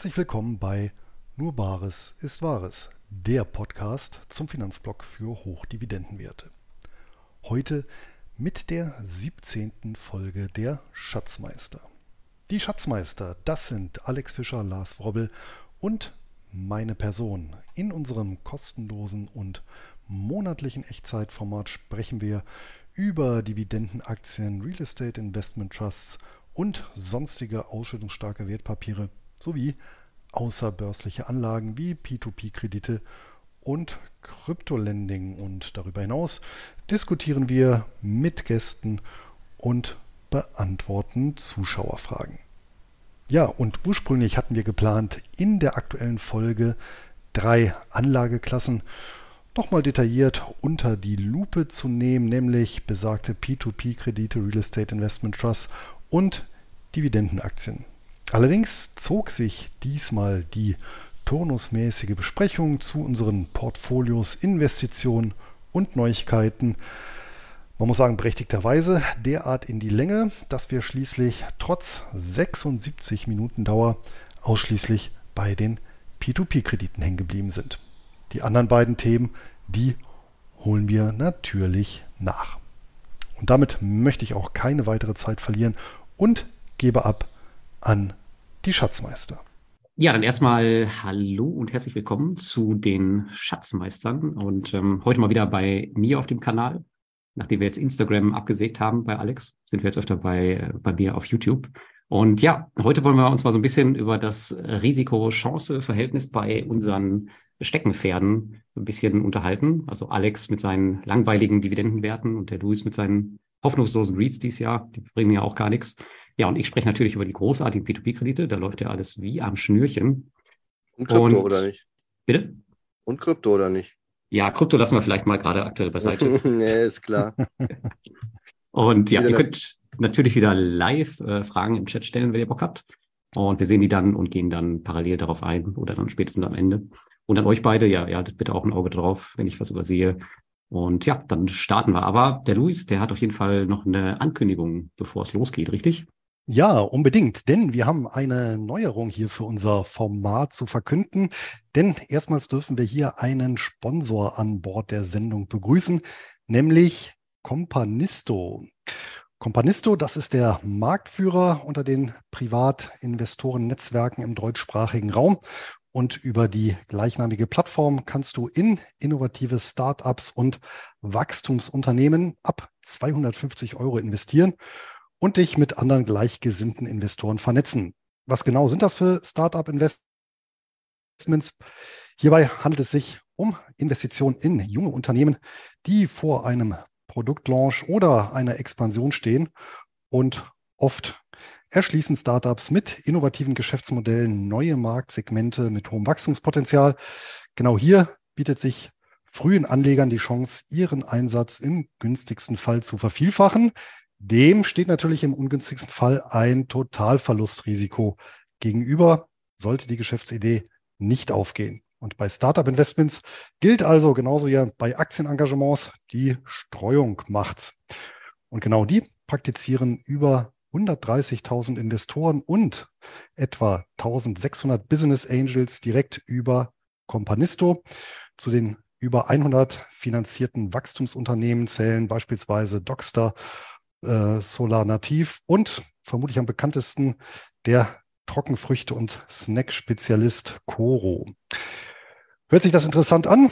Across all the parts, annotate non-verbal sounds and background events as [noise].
Herzlich willkommen bei Nur Bares ist Wahres, der Podcast zum Finanzblock für Hochdividendenwerte. Heute mit der 17. Folge der Schatzmeister. Die Schatzmeister, das sind Alex Fischer, Lars Wrobbel und meine Person. In unserem kostenlosen und monatlichen Echtzeitformat sprechen wir über Dividendenaktien, Real Estate Investment Trusts und sonstige ausschüttungsstarke Wertpapiere sowie außerbörsliche Anlagen wie P2P-Kredite und Kryptolending. Und darüber hinaus diskutieren wir mit Gästen und beantworten Zuschauerfragen. Ja, und ursprünglich hatten wir geplant, in der aktuellen Folge drei Anlageklassen nochmal detailliert unter die Lupe zu nehmen, nämlich besagte P2P-Kredite, Real Estate Investment Trust und Dividendenaktien. Allerdings zog sich diesmal die turnusmäßige Besprechung zu unseren Portfolios, Investitionen und Neuigkeiten, man muss sagen, berechtigterweise derart in die Länge, dass wir schließlich trotz 76 Minuten Dauer ausschließlich bei den P2P-Krediten hängen geblieben sind. Die anderen beiden Themen, die holen wir natürlich nach. Und damit möchte ich auch keine weitere Zeit verlieren und gebe ab an die Schatzmeister. Ja, dann erstmal Hallo und herzlich willkommen zu den Schatzmeistern und ähm, heute mal wieder bei mir auf dem Kanal. Nachdem wir jetzt Instagram abgesägt haben bei Alex, sind wir jetzt öfter bei, äh, bei mir auf YouTube. Und ja, heute wollen wir uns mal so ein bisschen über das Risiko-Chance-Verhältnis bei unseren Steckenpferden so ein bisschen unterhalten. Also Alex mit seinen langweiligen Dividendenwerten und der Luis mit seinen hoffnungslosen Reads dieses Jahr. Die bringen ja auch gar nichts. Ja, und ich spreche natürlich über die großartigen P2P-Kredite. Da läuft ja alles wie am Schnürchen. Und Krypto und, oder nicht? Bitte? Und Krypto oder nicht? Ja, Krypto lassen wir vielleicht mal gerade aktuell beiseite. [laughs] nee, ist klar. [laughs] und ja, ihr könnt natürlich wieder live äh, Fragen im Chat stellen, wenn ihr Bock habt. Und wir sehen die dann und gehen dann parallel darauf ein oder dann spätestens am Ende. Und an euch beide, ja, ihr haltet bitte auch ein Auge drauf, wenn ich was übersehe. Und ja, dann starten wir. Aber der Luis, der hat auf jeden Fall noch eine Ankündigung, bevor es losgeht, richtig? Ja, unbedingt, denn wir haben eine Neuerung hier für unser Format zu verkünden. Denn erstmals dürfen wir hier einen Sponsor an Bord der Sendung begrüßen, nämlich Companisto. Companisto, das ist der Marktführer unter den Privatinvestoren-Netzwerken im deutschsprachigen Raum. Und über die gleichnamige Plattform kannst du in innovative Startups und Wachstumsunternehmen ab 250 Euro investieren und dich mit anderen gleichgesinnten Investoren vernetzen. Was genau sind das für Startup-Investments? Hierbei handelt es sich um Investitionen in junge Unternehmen, die vor einem Produktlaunch oder einer Expansion stehen und oft erschließen Startups mit innovativen Geschäftsmodellen neue Marktsegmente mit hohem Wachstumspotenzial. Genau hier bietet sich frühen Anlegern die Chance, ihren Einsatz im günstigsten Fall zu vervielfachen. Dem steht natürlich im ungünstigsten Fall ein Totalverlustrisiko gegenüber, sollte die Geschäftsidee nicht aufgehen. Und bei Startup Investments gilt also genauso wie bei Aktienengagements, die Streuung macht's. Und genau die praktizieren über 130.000 Investoren und etwa 1600 Business Angels direkt über Companisto. Zu den über 100 finanzierten Wachstumsunternehmen zählen beispielsweise Docstar, äh, Solar Nativ und vermutlich am bekanntesten der Trockenfrüchte- und Snack-Spezialist Coro. Hört sich das interessant an?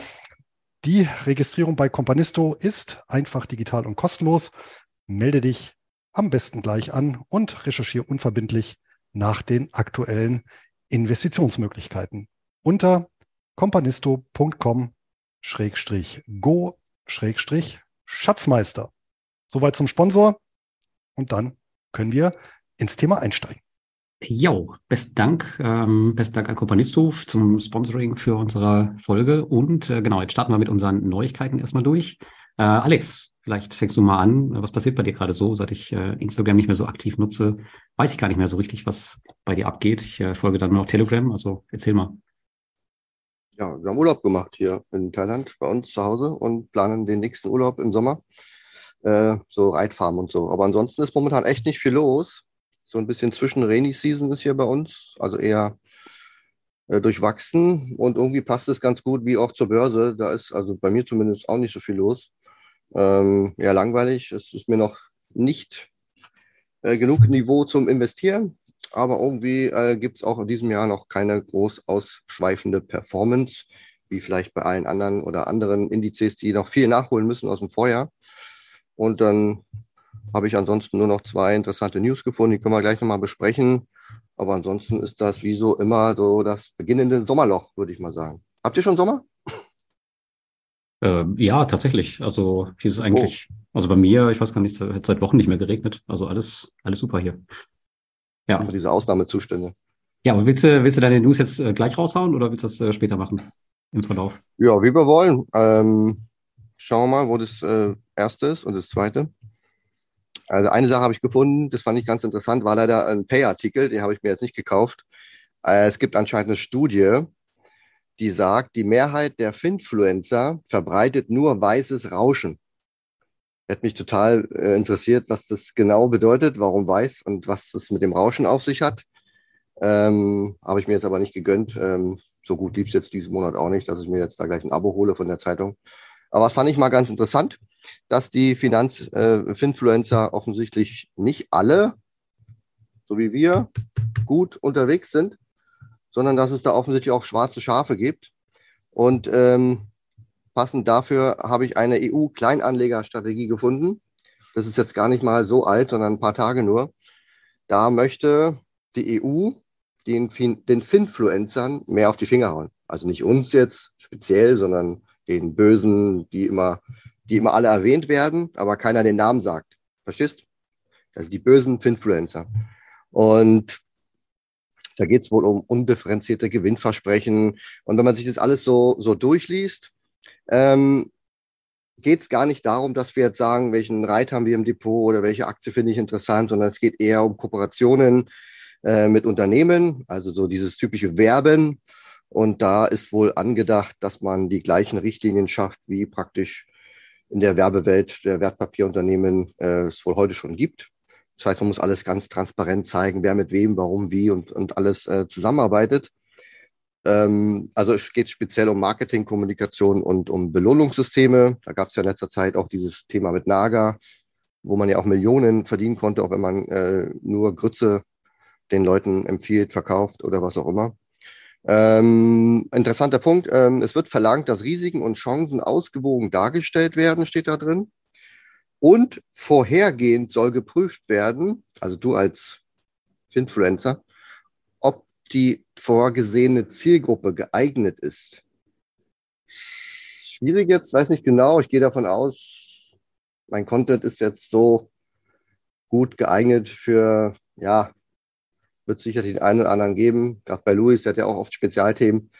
Die Registrierung bei Companisto ist einfach digital und kostenlos. Melde dich am besten gleich an und recherchiere unverbindlich nach den aktuellen Investitionsmöglichkeiten unter companisto.com-go-schatzmeister. Soweit zum Sponsor und dann können wir ins Thema einsteigen. Jo, besten Dank. Ähm, besten Dank an Companisto zum Sponsoring für unsere Folge. Und äh, genau, jetzt starten wir mit unseren Neuigkeiten erstmal durch. Äh, Alex, Vielleicht fängst du mal an. Was passiert bei dir gerade so? Seit ich äh, Instagram nicht mehr so aktiv nutze, weiß ich gar nicht mehr so richtig, was bei dir abgeht. Ich äh, folge dann noch Telegram. Also erzähl mal. Ja, wir haben Urlaub gemacht hier in Thailand bei uns zu Hause und planen den nächsten Urlaub im Sommer. Äh, so Reitfarm und so. Aber ansonsten ist momentan echt nicht viel los. So ein bisschen zwischen Rainy Season ist hier bei uns. Also eher äh, durchwachsen und irgendwie passt es ganz gut wie auch zur Börse. Da ist also bei mir zumindest auch nicht so viel los. Ähm, ja, langweilig. Es ist mir noch nicht äh, genug Niveau zum Investieren, aber irgendwie äh, gibt es auch in diesem Jahr noch keine groß ausschweifende Performance, wie vielleicht bei allen anderen oder anderen Indizes, die noch viel nachholen müssen aus dem Vorjahr. Und dann habe ich ansonsten nur noch zwei interessante News gefunden, die können wir gleich nochmal besprechen. Aber ansonsten ist das wie so immer so das beginnende Sommerloch, würde ich mal sagen. Habt ihr schon Sommer? Äh, ja, tatsächlich. Also hier ist es eigentlich, oh. also bei mir, ich weiß gar nicht, es hat seit Wochen nicht mehr geregnet. Also alles, alles super hier. Ja. Aber diese Ausnahmezustände. Ja, aber willst du, willst du deine News jetzt äh, gleich raushauen oder willst du das äh, später machen im Verlauf? Ja, wie wir wollen. Ähm, schauen wir mal, wo das äh, erste ist und das zweite. Also eine Sache habe ich gefunden, das fand ich ganz interessant, war leider ein Pay-Artikel, den habe ich mir jetzt nicht gekauft. Äh, es gibt anscheinend eine Studie, die sagt, die Mehrheit der Finfluencer verbreitet nur weißes Rauschen. Hätte mich total äh, interessiert, was das genau bedeutet, warum weiß und was das mit dem Rauschen auf sich hat. Ähm, habe ich mir jetzt aber nicht gegönnt. Ähm, so gut lief es jetzt diesen Monat auch nicht, dass ich mir jetzt da gleich ein Abo hole von der Zeitung. Aber das fand ich mal ganz interessant, dass die Finanzinfluencer äh, offensichtlich nicht alle, so wie wir, gut unterwegs sind, sondern dass es da offensichtlich auch schwarze Schafe gibt. Und ähm, passend dafür habe ich eine EU-Kleinanlegerstrategie gefunden. Das ist jetzt gar nicht mal so alt, sondern ein paar Tage nur. Da möchte die EU den, den Finfluencern mehr auf die Finger hauen. Also nicht uns jetzt speziell, sondern den Bösen, die immer, die immer alle erwähnt werden, aber keiner den Namen sagt. Verstehst? Also die bösen Finfluencer. Und da geht es wohl um undifferenzierte Gewinnversprechen. Und wenn man sich das alles so, so durchliest, ähm, geht es gar nicht darum, dass wir jetzt sagen, welchen Reit haben wir im Depot oder welche Aktie finde ich interessant, sondern es geht eher um Kooperationen äh, mit Unternehmen, also so dieses typische Werben und da ist wohl angedacht, dass man die gleichen Richtlinien schafft, wie praktisch in der Werbewelt der Wertpapierunternehmen äh, es wohl heute schon gibt. Das heißt, man muss alles ganz transparent zeigen, wer mit wem, warum, wie und, und alles äh, zusammenarbeitet. Ähm, also es geht speziell um Marketing, Kommunikation und um Belohnungssysteme. Da gab es ja in letzter Zeit auch dieses Thema mit Naga, wo man ja auch Millionen verdienen konnte, auch wenn man äh, nur Grütze den Leuten empfiehlt, verkauft oder was auch immer. Ähm, interessanter Punkt. Ähm, es wird verlangt, dass Risiken und Chancen ausgewogen dargestellt werden, steht da drin. Und vorhergehend soll geprüft werden, also du als Influencer, ob die vorgesehene Zielgruppe geeignet ist. Schwierig jetzt, weiß nicht genau. Ich gehe davon aus, mein Content ist jetzt so gut geeignet für ja, wird sicher den einen oder anderen geben. Gerade bei Luis, der hat ja auch oft Spezialthemen.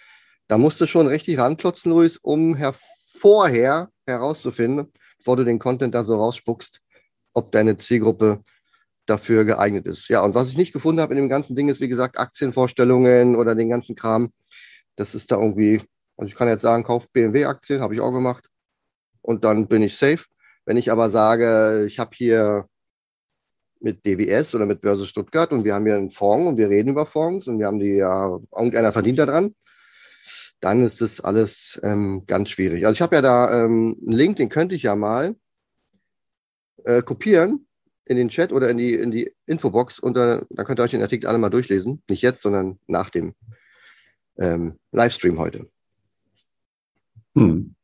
Da musst du schon richtig ranklotzen, Luis, um her vorher herauszufinden, bevor du den Content da so rausspuckst, ob deine Zielgruppe dafür geeignet ist. Ja, und was ich nicht gefunden habe in dem ganzen Ding ist, wie gesagt, Aktienvorstellungen oder den ganzen Kram. Das ist da irgendwie, also ich kann jetzt sagen, kauf BMW-Aktien, habe ich auch gemacht. Und dann bin ich safe. Wenn ich aber sage, ich habe hier mit DWS oder mit Börse Stuttgart und wir haben hier einen Fonds und wir reden über Fonds und wir haben die ja, irgendeiner verdient daran, dann ist das alles ähm, ganz schwierig. Also ich habe ja da ähm, einen Link, den könnte ich ja mal äh, kopieren in den Chat oder in die, in die Infobox und da, da könnt ihr euch den Artikel alle mal durchlesen. Nicht jetzt, sondern nach dem ähm, Livestream heute. Hm.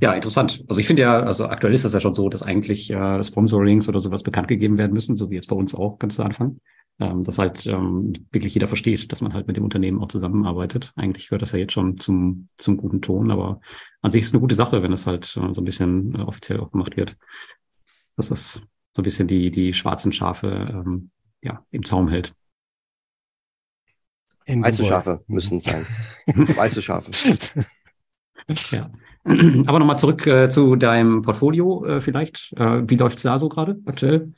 Ja, interessant. Also ich finde ja, also aktuell ist es ja schon so, dass eigentlich äh, Sponsorings oder sowas bekannt gegeben werden müssen, so wie jetzt bei uns auch ganz zu Anfang. Ähm, dass halt ähm, wirklich jeder versteht, dass man halt mit dem Unternehmen auch zusammenarbeitet. Eigentlich gehört das ja jetzt schon zum, zum guten Ton, aber an sich ist es eine gute Sache, wenn das halt äh, so ein bisschen äh, offiziell auch gemacht wird. Dass das so ein bisschen die, die schwarzen Schafe ähm, ja, im Zaum hält. Weiße Schafe müssen sein. [laughs] Weiße Schafe. Ja. [clears throat] Aber nochmal zurück äh, zu deinem Portfolio äh, vielleicht. Äh, wie läuft es da so gerade aktuell?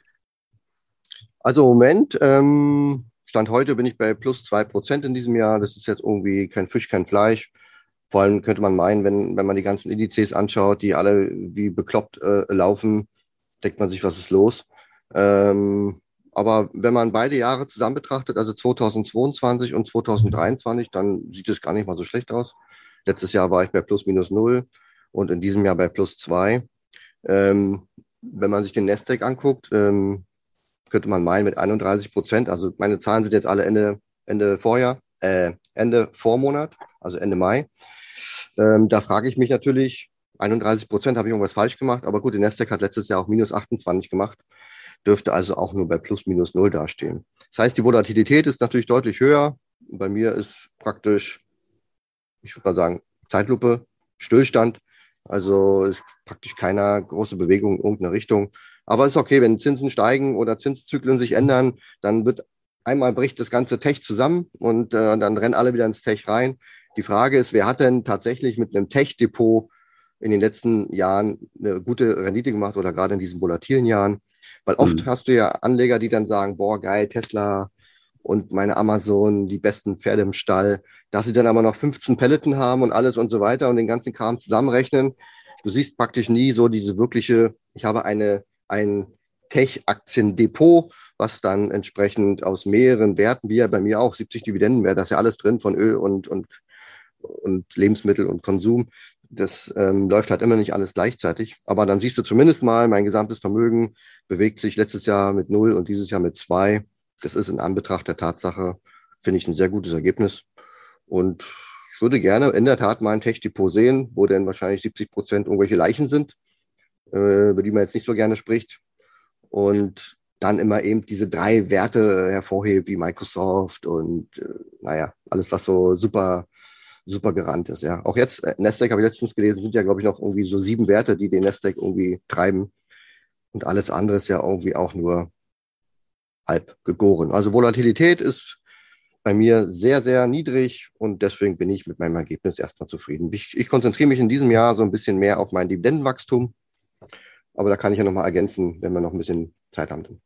Also im Moment, ähm, Stand heute bin ich bei plus zwei Prozent in diesem Jahr. Das ist jetzt irgendwie kein Fisch, kein Fleisch. Vor allem könnte man meinen, wenn, wenn man die ganzen Indizes anschaut, die alle wie bekloppt äh, laufen, denkt man sich, was ist los? Ähm, Aber wenn man beide Jahre zusammen betrachtet, also 2022 und 2023, dann sieht es gar nicht mal so schlecht aus. Letztes Jahr war ich bei plus minus null und in diesem Jahr bei plus zwei. Ähm, wenn man sich den Nasdaq anguckt, ähm, könnte man meinen mit 31 Prozent. Also meine Zahlen sind jetzt alle Ende, Ende Vorjahr, äh, Ende Vormonat, also Ende Mai. Ähm, da frage ich mich natürlich, 31 Prozent habe ich irgendwas falsch gemacht, aber gut, der Nasdaq hat letztes Jahr auch minus 28 gemacht, dürfte also auch nur bei plus minus null dastehen. Das heißt, die Volatilität ist natürlich deutlich höher. Bei mir ist praktisch, ich würde mal sagen, Zeitlupe, Stillstand. Also ist praktisch keine große Bewegung in irgendeine Richtung. Aber ist okay, wenn Zinsen steigen oder Zinszyklen sich ändern, dann wird einmal bricht das ganze Tech zusammen und äh, dann rennen alle wieder ins Tech rein. Die Frage ist, wer hat denn tatsächlich mit einem Tech-Depot in den letzten Jahren eine gute Rendite gemacht oder gerade in diesen volatilen Jahren? Weil oft mhm. hast du ja Anleger, die dann sagen, boah, geil, Tesla und meine Amazon, die besten Pferde im Stall, dass sie dann aber noch 15 Pelleten haben und alles und so weiter und den ganzen Kram zusammenrechnen. Du siehst praktisch nie so diese wirkliche, ich habe eine, ein Tech-Aktiendepot, was dann entsprechend aus mehreren Werten, wie ja bei mir auch, 70 Dividendenwerte, das ist ja alles drin von Öl und, und, und Lebensmittel und Konsum. Das ähm, läuft halt immer nicht alles gleichzeitig. Aber dann siehst du zumindest mal, mein gesamtes Vermögen bewegt sich letztes Jahr mit null und dieses Jahr mit zwei. Das ist in Anbetracht der Tatsache, finde ich, ein sehr gutes Ergebnis. Und ich würde gerne in der Tat mal ein Tech-Depot sehen, wo denn wahrscheinlich 70 Prozent irgendwelche Leichen sind, äh, über die man jetzt nicht so gerne spricht. Und dann immer eben diese drei Werte hervorhebt, wie Microsoft und äh, naja, alles, was so super, super gerannt ist. Ja. Auch jetzt, äh, Nasdaq habe ich letztens gelesen, sind ja, glaube ich, noch irgendwie so sieben Werte, die den Nasdaq irgendwie treiben. Und alles andere ist ja irgendwie auch nur halb gegoren. Also Volatilität ist bei mir sehr, sehr niedrig und deswegen bin ich mit meinem Ergebnis erstmal zufrieden. Ich, ich konzentriere mich in diesem Jahr so ein bisschen mehr auf mein Dividendenwachstum, aber da kann ich ja nochmal ergänzen, wenn wir noch ein bisschen Zeit haben.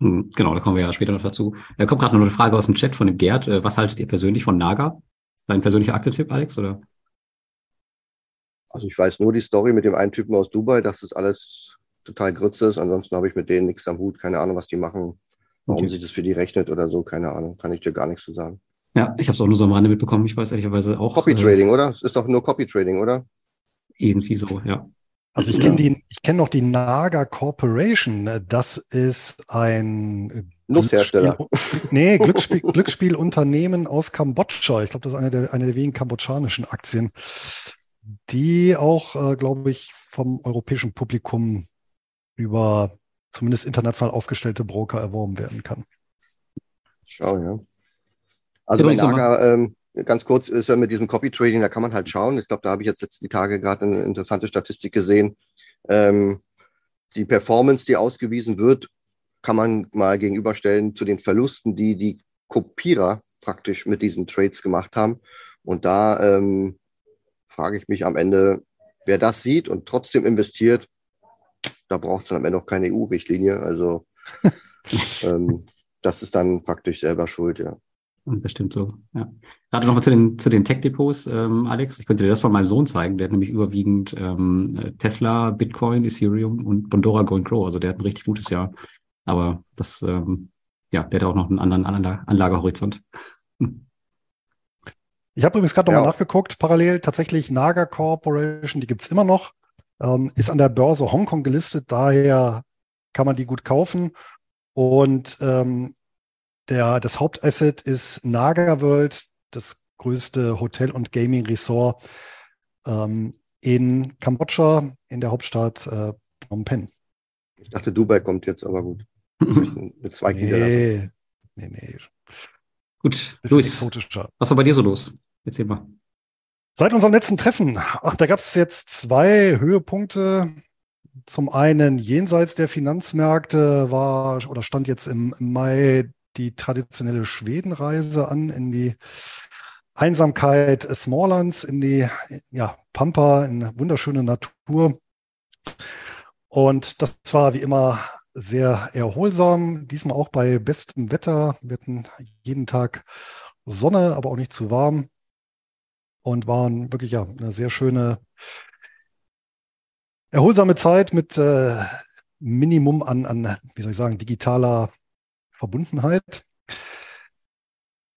Hm, genau, da kommen wir ja später noch dazu. Da kommt gerade noch eine Frage aus dem Chat von dem Gerd. Äh, was haltet ihr persönlich von Naga? Ist dein persönlicher Aktientipp, Alex? Oder? Also ich weiß nur die Story mit dem einen Typen aus Dubai, dass das alles total grütze ist. Ansonsten habe ich mit denen nichts am Hut, keine Ahnung, was die machen, warum okay. sich das für die rechnet oder so, keine Ahnung, kann ich dir gar nichts zu sagen. Ja, ich habe es auch nur so am Rande mitbekommen. Ich weiß ehrlicherweise auch. Copy Trading, äh, oder? Es ist doch nur Copy Trading, oder? Irgendwie so, ja. Also ich kenne die, ich kenne noch die Naga Corporation. Das ist ein Nusshersteller. Glücksspiel, nee, Glücksspiel, [laughs] Glücksspielunternehmen aus Kambodscha. Ich glaube, das ist eine der, eine der wenigen kambodschanischen Aktien, die auch, äh, glaube ich, vom europäischen Publikum über zumindest international aufgestellte Broker erworben werden kann. Schau, ja. Also bei Naga, ähm, ganz kurz ist ja mit diesem Copy Trading, da kann man halt schauen. Ich glaube, da habe ich jetzt, jetzt die Tage gerade eine interessante Statistik gesehen. Ähm, die Performance, die ausgewiesen wird, kann man mal gegenüberstellen zu den Verlusten, die die Kopierer praktisch mit diesen Trades gemacht haben. Und da ähm, frage ich mich am Ende, wer das sieht und trotzdem investiert, da braucht es dann am Ende auch keine EU-Richtlinie. Also [laughs] ähm, das ist dann praktisch selber schuld, ja. Bestimmt so, ja. Gerade nochmal zu den, zu den Tech-Depots, ähm, Alex. Ich könnte dir das von meinem Sohn zeigen. Der hat nämlich überwiegend ähm, Tesla, Bitcoin, Ethereum und Bondora Going Grow. Also der hat ein richtig gutes Jahr. Aber das, ähm, ja, der hat auch noch einen anderen Anla Anlagehorizont. Ich habe übrigens gerade nochmal ja. nachgeguckt, parallel tatsächlich Naga Corporation, die gibt es immer noch, ähm, ist an der Börse Hongkong gelistet, daher kann man die gut kaufen. Und ähm, der, das Hauptasset ist Naga World, das größte Hotel- und Gaming-Resort ähm, in Kambodscha, in der Hauptstadt äh, Phnom Penh. Ich dachte, Dubai kommt jetzt, aber gut. [laughs] Mit zwei nee, nee, nee. Gut, Luis, was war bei dir so los? Erzähl mal. Seit unserem letzten Treffen, ach, da gab es jetzt zwei Höhepunkte. Zum einen jenseits der Finanzmärkte war oder stand jetzt im Mai die traditionelle Schwedenreise an in die Einsamkeit Smalllands, in die ja, Pampa, in wunderschöne Natur. Und das war wie immer sehr erholsam, diesmal auch bei bestem Wetter. Wir hatten jeden Tag Sonne, aber auch nicht zu warm. Und waren wirklich ja eine sehr schöne, erholsame Zeit mit äh, Minimum an, an, wie soll ich sagen, digitaler Verbundenheit.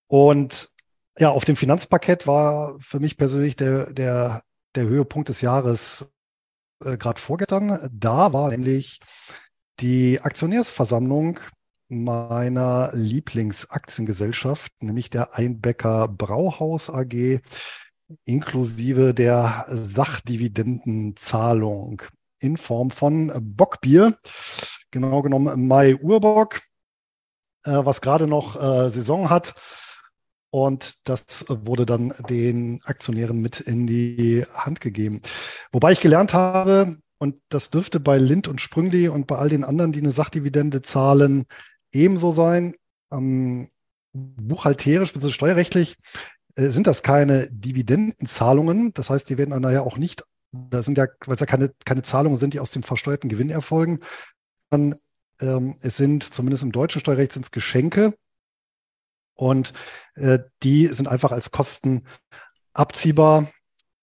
Und ja, auf dem Finanzpaket war für mich persönlich der, der, der Höhepunkt des Jahres äh, gerade vorgestern. Da war nämlich die Aktionärsversammlung meiner Lieblingsaktiengesellschaft, nämlich der Einbecker Brauhaus AG, inklusive der Sachdividendenzahlung in Form von Bockbier, genau genommen Mai Urbock, äh, was gerade noch äh, Saison hat. Und das wurde dann den Aktionären mit in die Hand gegeben. Wobei ich gelernt habe, und das dürfte bei Lind und Sprüngli und bei all den anderen, die eine Sachdividende zahlen, ebenso sein. Ähm, buchhalterisch bzw. steuerrechtlich sind das keine Dividendenzahlungen. Das heißt, die werden dann nachher auch nicht, das sind ja, weil es ja keine, keine Zahlungen sind, die aus dem versteuerten Gewinn erfolgen. Dann, ähm, es sind zumindest im deutschen Steuerrecht sind es Geschenke. Und äh, die sind einfach als Kosten abziehbar.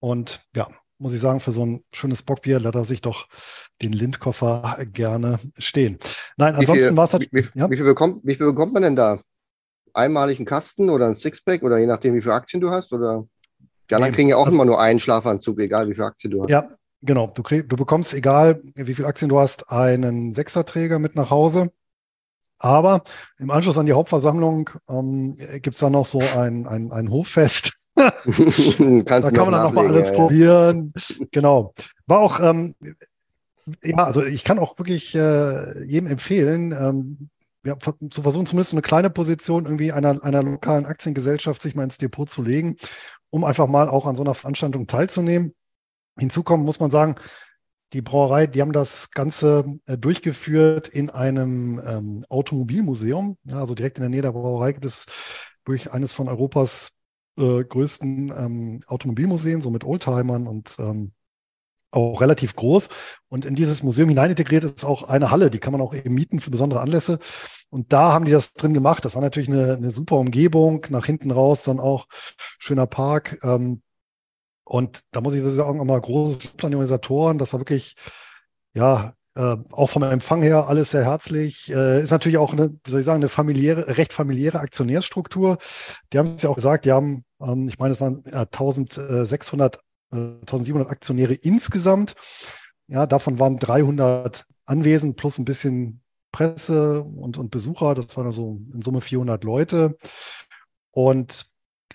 Und ja, muss ich sagen, für so ein schönes Bockbier lässt er sich doch den Lindkoffer gerne stehen. Nein, ansonsten war es halt. Wie, ja? wie, viel bekommt, wie viel bekommt man denn da? Einmalig einen Kasten oder ein Sixpack oder je nachdem, wie viele Aktien du hast? Oder die anderen nee, kriegen ja auch also, immer nur einen Schlafanzug, egal wie viele Aktien du hast. Ja, genau. Du, krieg, du bekommst, egal wie viele Aktien du hast, einen Sechserträger mit nach Hause. Aber im Anschluss an die Hauptversammlung ähm, gibt es dann noch so ein, ein, ein Hoffest. [laughs] da kann man dann nochmal alles ja, probieren. Genau. War auch, ähm, ja, also ich kann auch wirklich äh, jedem empfehlen, ähm, ja, zu versuchen, zumindest eine kleine Position irgendwie einer, einer lokalen Aktiengesellschaft sich mal ins Depot zu legen, um einfach mal auch an so einer Veranstaltung teilzunehmen. Hinzukommen muss man sagen, die Brauerei, die haben das Ganze äh, durchgeführt in einem ähm, Automobilmuseum. Ja, also direkt in der Nähe der Brauerei gibt es durch eines von Europas äh, größten ähm, Automobilmuseen, so mit Oldtimern und ähm, auch relativ groß. Und in dieses Museum hinein integriert ist auch eine Halle, die kann man auch eben mieten für besondere Anlässe. Und da haben die das drin gemacht. Das war natürlich eine, eine super Umgebung. Nach hinten raus dann auch schöner Park. Ähm, und da muss ich sagen, auch mal großes Lob an die Organisatoren. Das war wirklich, ja, äh, auch vom Empfang her alles sehr herzlich. Äh, ist natürlich auch eine, wie soll ich sagen, eine familiäre, recht familiäre Aktionärsstruktur. Die haben es ja auch gesagt, die haben, ähm, ich meine, es waren ja, 1600, äh, 1700 Aktionäre insgesamt. Ja, davon waren 300 anwesend plus ein bisschen Presse und, und Besucher. Das waren also in Summe 400 Leute. Und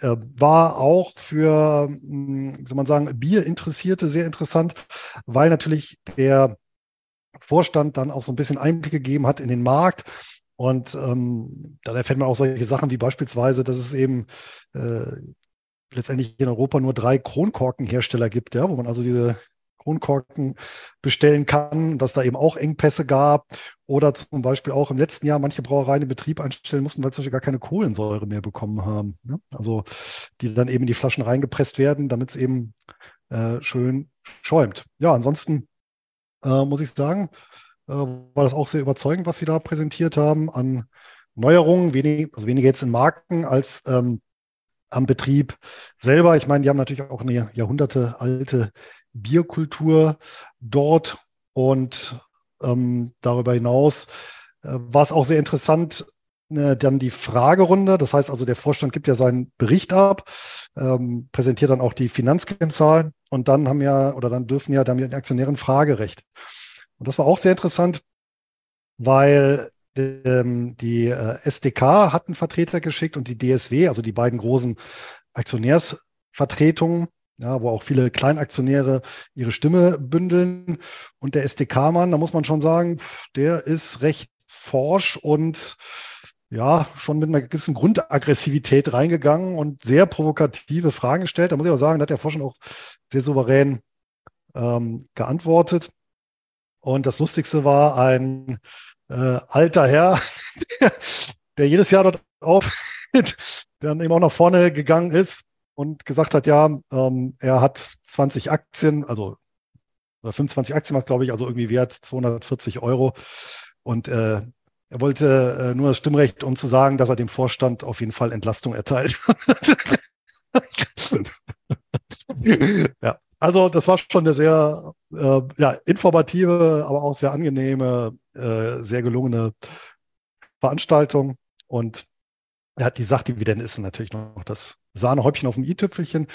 äh, war auch für, hm, wie soll man sagen, Bierinteressierte sehr interessant, weil natürlich der Vorstand dann auch so ein bisschen Einblick gegeben hat in den Markt. Und ähm, dann erfährt man auch solche Sachen wie beispielsweise, dass es eben äh, letztendlich in Europa nur drei Kronkorkenhersteller gibt, ja, wo man also diese Kronkorken bestellen kann, dass da eben auch Engpässe gab oder zum Beispiel auch im letzten Jahr manche Brauereien in Betrieb einstellen mussten, weil sie gar keine Kohlensäure mehr bekommen haben. Ne? Also die dann eben in die Flaschen reingepresst werden, damit es eben äh, schön schäumt. Ja, ansonsten äh, muss ich sagen, äh, war das auch sehr überzeugend, was sie da präsentiert haben an Neuerungen, wenig, also weniger jetzt in Marken als ähm, am Betrieb selber. Ich meine, die haben natürlich auch eine Jahrhunderte alte Bierkultur dort und ähm, darüber hinaus äh, war es auch sehr interessant, äh, dann die Fragerunde. Das heißt also, der Vorstand gibt ja seinen Bericht ab, ähm, präsentiert dann auch die Finanzkennzahlen und dann haben ja oder dann dürfen ja dann die Aktionären Fragerecht. Und das war auch sehr interessant, weil die äh, SDK hat einen Vertreter geschickt und die DSW, also die beiden großen Aktionärsvertretungen, ja, wo auch viele Kleinaktionäre ihre Stimme bündeln. Und der SDK-Mann, da muss man schon sagen, der ist recht forsch und ja, schon mit einer gewissen Grundaggressivität reingegangen und sehr provokative Fragen gestellt. Da muss ich auch sagen, da hat der Vorstand auch sehr souverän ähm, geantwortet. Und das Lustigste war ein äh, alter Herr, [laughs] der jedes Jahr dort auftritt, der [laughs] dann eben auch nach vorne gegangen ist und gesagt hat, ja, ähm, er hat 20 Aktien, also oder 25 Aktien war es, glaube ich, also irgendwie wert 240 Euro. Und äh, er wollte äh, nur das Stimmrecht, um zu sagen, dass er dem Vorstand auf jeden Fall Entlastung erteilt. [laughs] ja, also das war schon eine sehr äh, ja, informative, aber auch sehr angenehme, äh, sehr gelungene Veranstaltung und ja, die Sachdividende ist natürlich noch das Sahnehäubchen auf dem i-Tüpfelchen.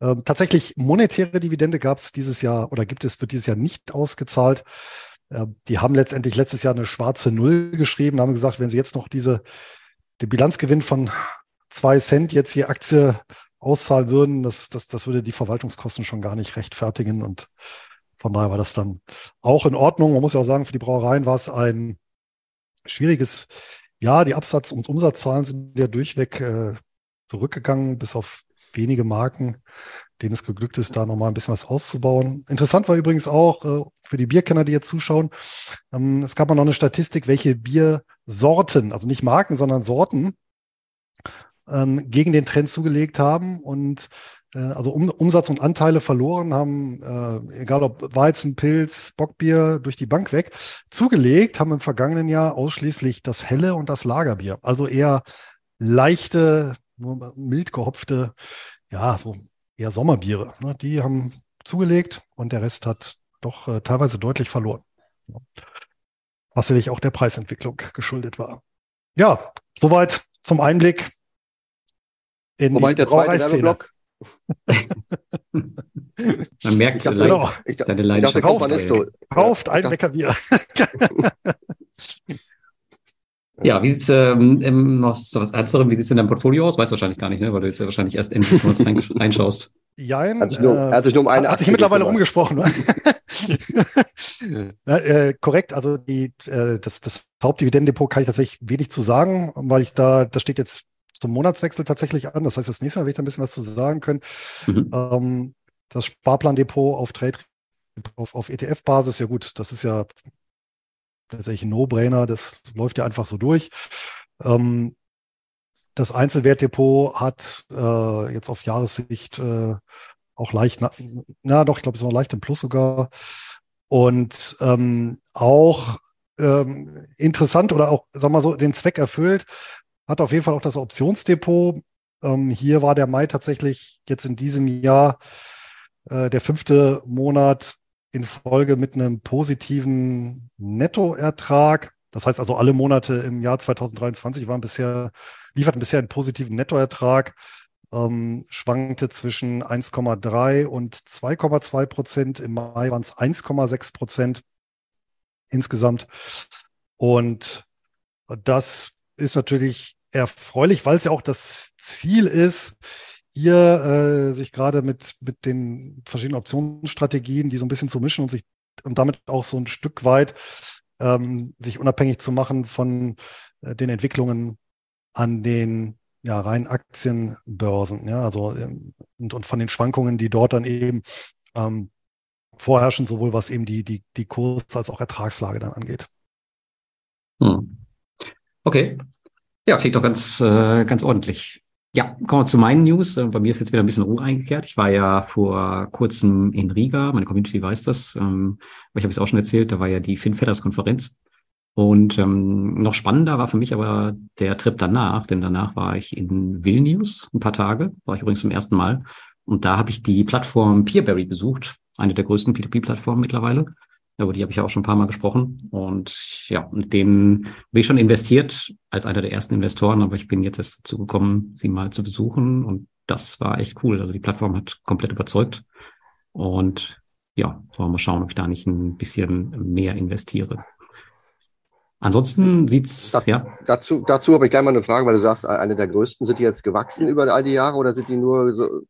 Ähm, tatsächlich monetäre Dividende gab es dieses Jahr oder gibt es, wird dieses Jahr nicht ausgezahlt. Äh, die haben letztendlich letztes Jahr eine schwarze Null geschrieben, haben gesagt, wenn sie jetzt noch diese, den Bilanzgewinn von zwei Cent jetzt hier Aktie auszahlen würden, das, das, das würde die Verwaltungskosten schon gar nicht rechtfertigen. Und von daher war das dann auch in Ordnung. Man muss ja auch sagen, für die Brauereien war es ein schwieriges Jahr. Die Absatz- und Umsatzzahlen sind ja durchweg äh, zurückgegangen, bis auf wenige Marken, denen es geglückt ist, da nochmal ein bisschen was auszubauen. Interessant war übrigens auch äh, für die Bierkenner, die jetzt zuschauen, ähm, es gab mal noch eine Statistik, welche Biersorten, also nicht Marken, sondern Sorten, ähm, gegen den Trend zugelegt haben und also um, Umsatz und Anteile verloren haben, äh, egal ob Weizen, Pilz, Bockbier, durch die Bank weg. Zugelegt haben im vergangenen Jahr ausschließlich das helle und das Lagerbier. Also eher leichte, nur mild gehopfte, ja, so eher Sommerbiere. Ne? Die haben zugelegt und der Rest hat doch äh, teilweise deutlich verloren. Was sicherlich auch der Preisentwicklung geschuldet war. Ja, soweit zum Einblick in Wobei die der zweite Werbeblock. [laughs] Man merkt, ich dachte, genau. ich, seine Leidenschaft. Kauft, kauft ein Leckerbier. Ja, wie sieht's ähm, noch so was Ernsterem, wie sieht's in deinem Portfolio aus? Weißt du wahrscheinlich gar nicht, ne? weil du jetzt ja wahrscheinlich erst endlich mal rein, [laughs] reinschaust. Jein, hat sich nur, äh, hat sich nur um eine Hat sich mittlerweile umgesprochen. [laughs] ja, äh, korrekt, also die, äh, das, das Hauptdividendendepot kann ich tatsächlich wenig zu sagen, weil ich da, das steht jetzt zum Monatswechsel tatsächlich an. Das heißt, das nächste Mal werde ich da ein bisschen was zu sagen können. Mhm. Ähm, das Sparplandepot auf Trade auf, auf ETF-Basis, ja gut, das ist ja tatsächlich ein No-Brainer, das läuft ja einfach so durch. Ähm, das Einzelwertdepot hat äh, jetzt auf Jahressicht äh, auch leicht, na, na doch, ich glaube, es ist noch leicht im Plus sogar. Und ähm, auch ähm, interessant oder auch, sagen wir mal so, den Zweck erfüllt, hat auf jeden Fall auch das Optionsdepot. Ähm, hier war der Mai tatsächlich jetzt in diesem Jahr äh, der fünfte Monat in Folge mit einem positiven Nettoertrag. Das heißt also, alle Monate im Jahr 2023 waren bisher, lieferten bisher einen positiven Nettoertrag, ähm, schwankte zwischen 1,3 und 2,2 Prozent. Im Mai waren es 1,6 Prozent insgesamt. Und das ist natürlich erfreulich, weil es ja auch das Ziel ist, hier äh, sich gerade mit, mit den verschiedenen Optionsstrategien, die so ein bisschen zu mischen und sich und damit auch so ein Stück weit ähm, sich unabhängig zu machen von äh, den Entwicklungen an den ja, rein Aktienbörsen, ja, also ähm, und, und von den Schwankungen, die dort dann eben ähm, vorherrschen, sowohl was eben die, die, die Kurs- als auch Ertragslage dann angeht. Hm. Okay. Ja, klingt doch ganz, äh, ganz ordentlich. Ja, kommen wir zu meinen News. Äh, bei mir ist jetzt wieder ein bisschen Ruhe eingekehrt. Ich war ja vor kurzem in Riga, meine Community weiß das, ähm, aber ich habe es auch schon erzählt, da war ja die FinFetters-Konferenz. Und ähm, noch spannender war für mich aber der Trip danach, denn danach war ich in Vilnius ein paar Tage, war ich übrigens zum ersten Mal. Und da habe ich die Plattform Peerberry besucht, eine der größten P2P-Plattformen mittlerweile über die habe ich ja auch schon ein paar Mal gesprochen. Und ja, mit denen bin ich schon investiert als einer der ersten Investoren, aber ich bin jetzt erst dazu gekommen, sie mal zu besuchen. Und das war echt cool. Also die Plattform hat komplett überzeugt. Und ja, wollen wir mal schauen, ob ich da nicht ein bisschen mehr investiere. Ansonsten sieht's, da, ja. Dazu, dazu habe ich gleich mal eine Frage, weil du sagst, eine der größten, sind die jetzt gewachsen über all die Jahre oder sind die nur so,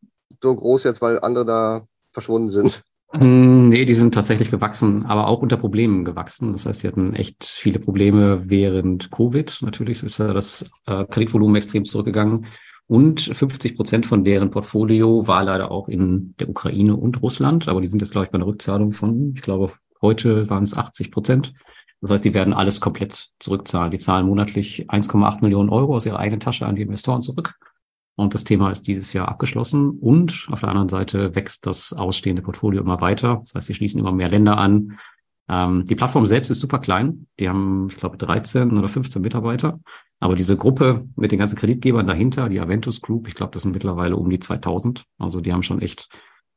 so groß jetzt, weil andere da verschwunden sind? Hm, nee, die sind tatsächlich gewachsen, aber auch unter Problemen gewachsen. Das heißt, sie hatten echt viele Probleme während Covid. Natürlich ist das äh, Kreditvolumen extrem zurückgegangen. Und 50 Prozent von deren Portfolio war leider auch in der Ukraine und Russland. Aber die sind jetzt, glaube ich, bei einer Rückzahlung von, ich glaube, heute waren es 80 Prozent. Das heißt, die werden alles komplett zurückzahlen. Die zahlen monatlich 1,8 Millionen Euro aus ihrer eigenen Tasche an die Investoren zurück. Und das Thema ist dieses Jahr abgeschlossen. Und auf der anderen Seite wächst das ausstehende Portfolio immer weiter. Das heißt, sie schließen immer mehr Länder an. Ähm, die Plattform selbst ist super klein. Die haben, ich glaube, 13 oder 15 Mitarbeiter. Aber diese Gruppe mit den ganzen Kreditgebern dahinter, die Aventus Group, ich glaube, das sind mittlerweile um die 2000. Also die haben schon echt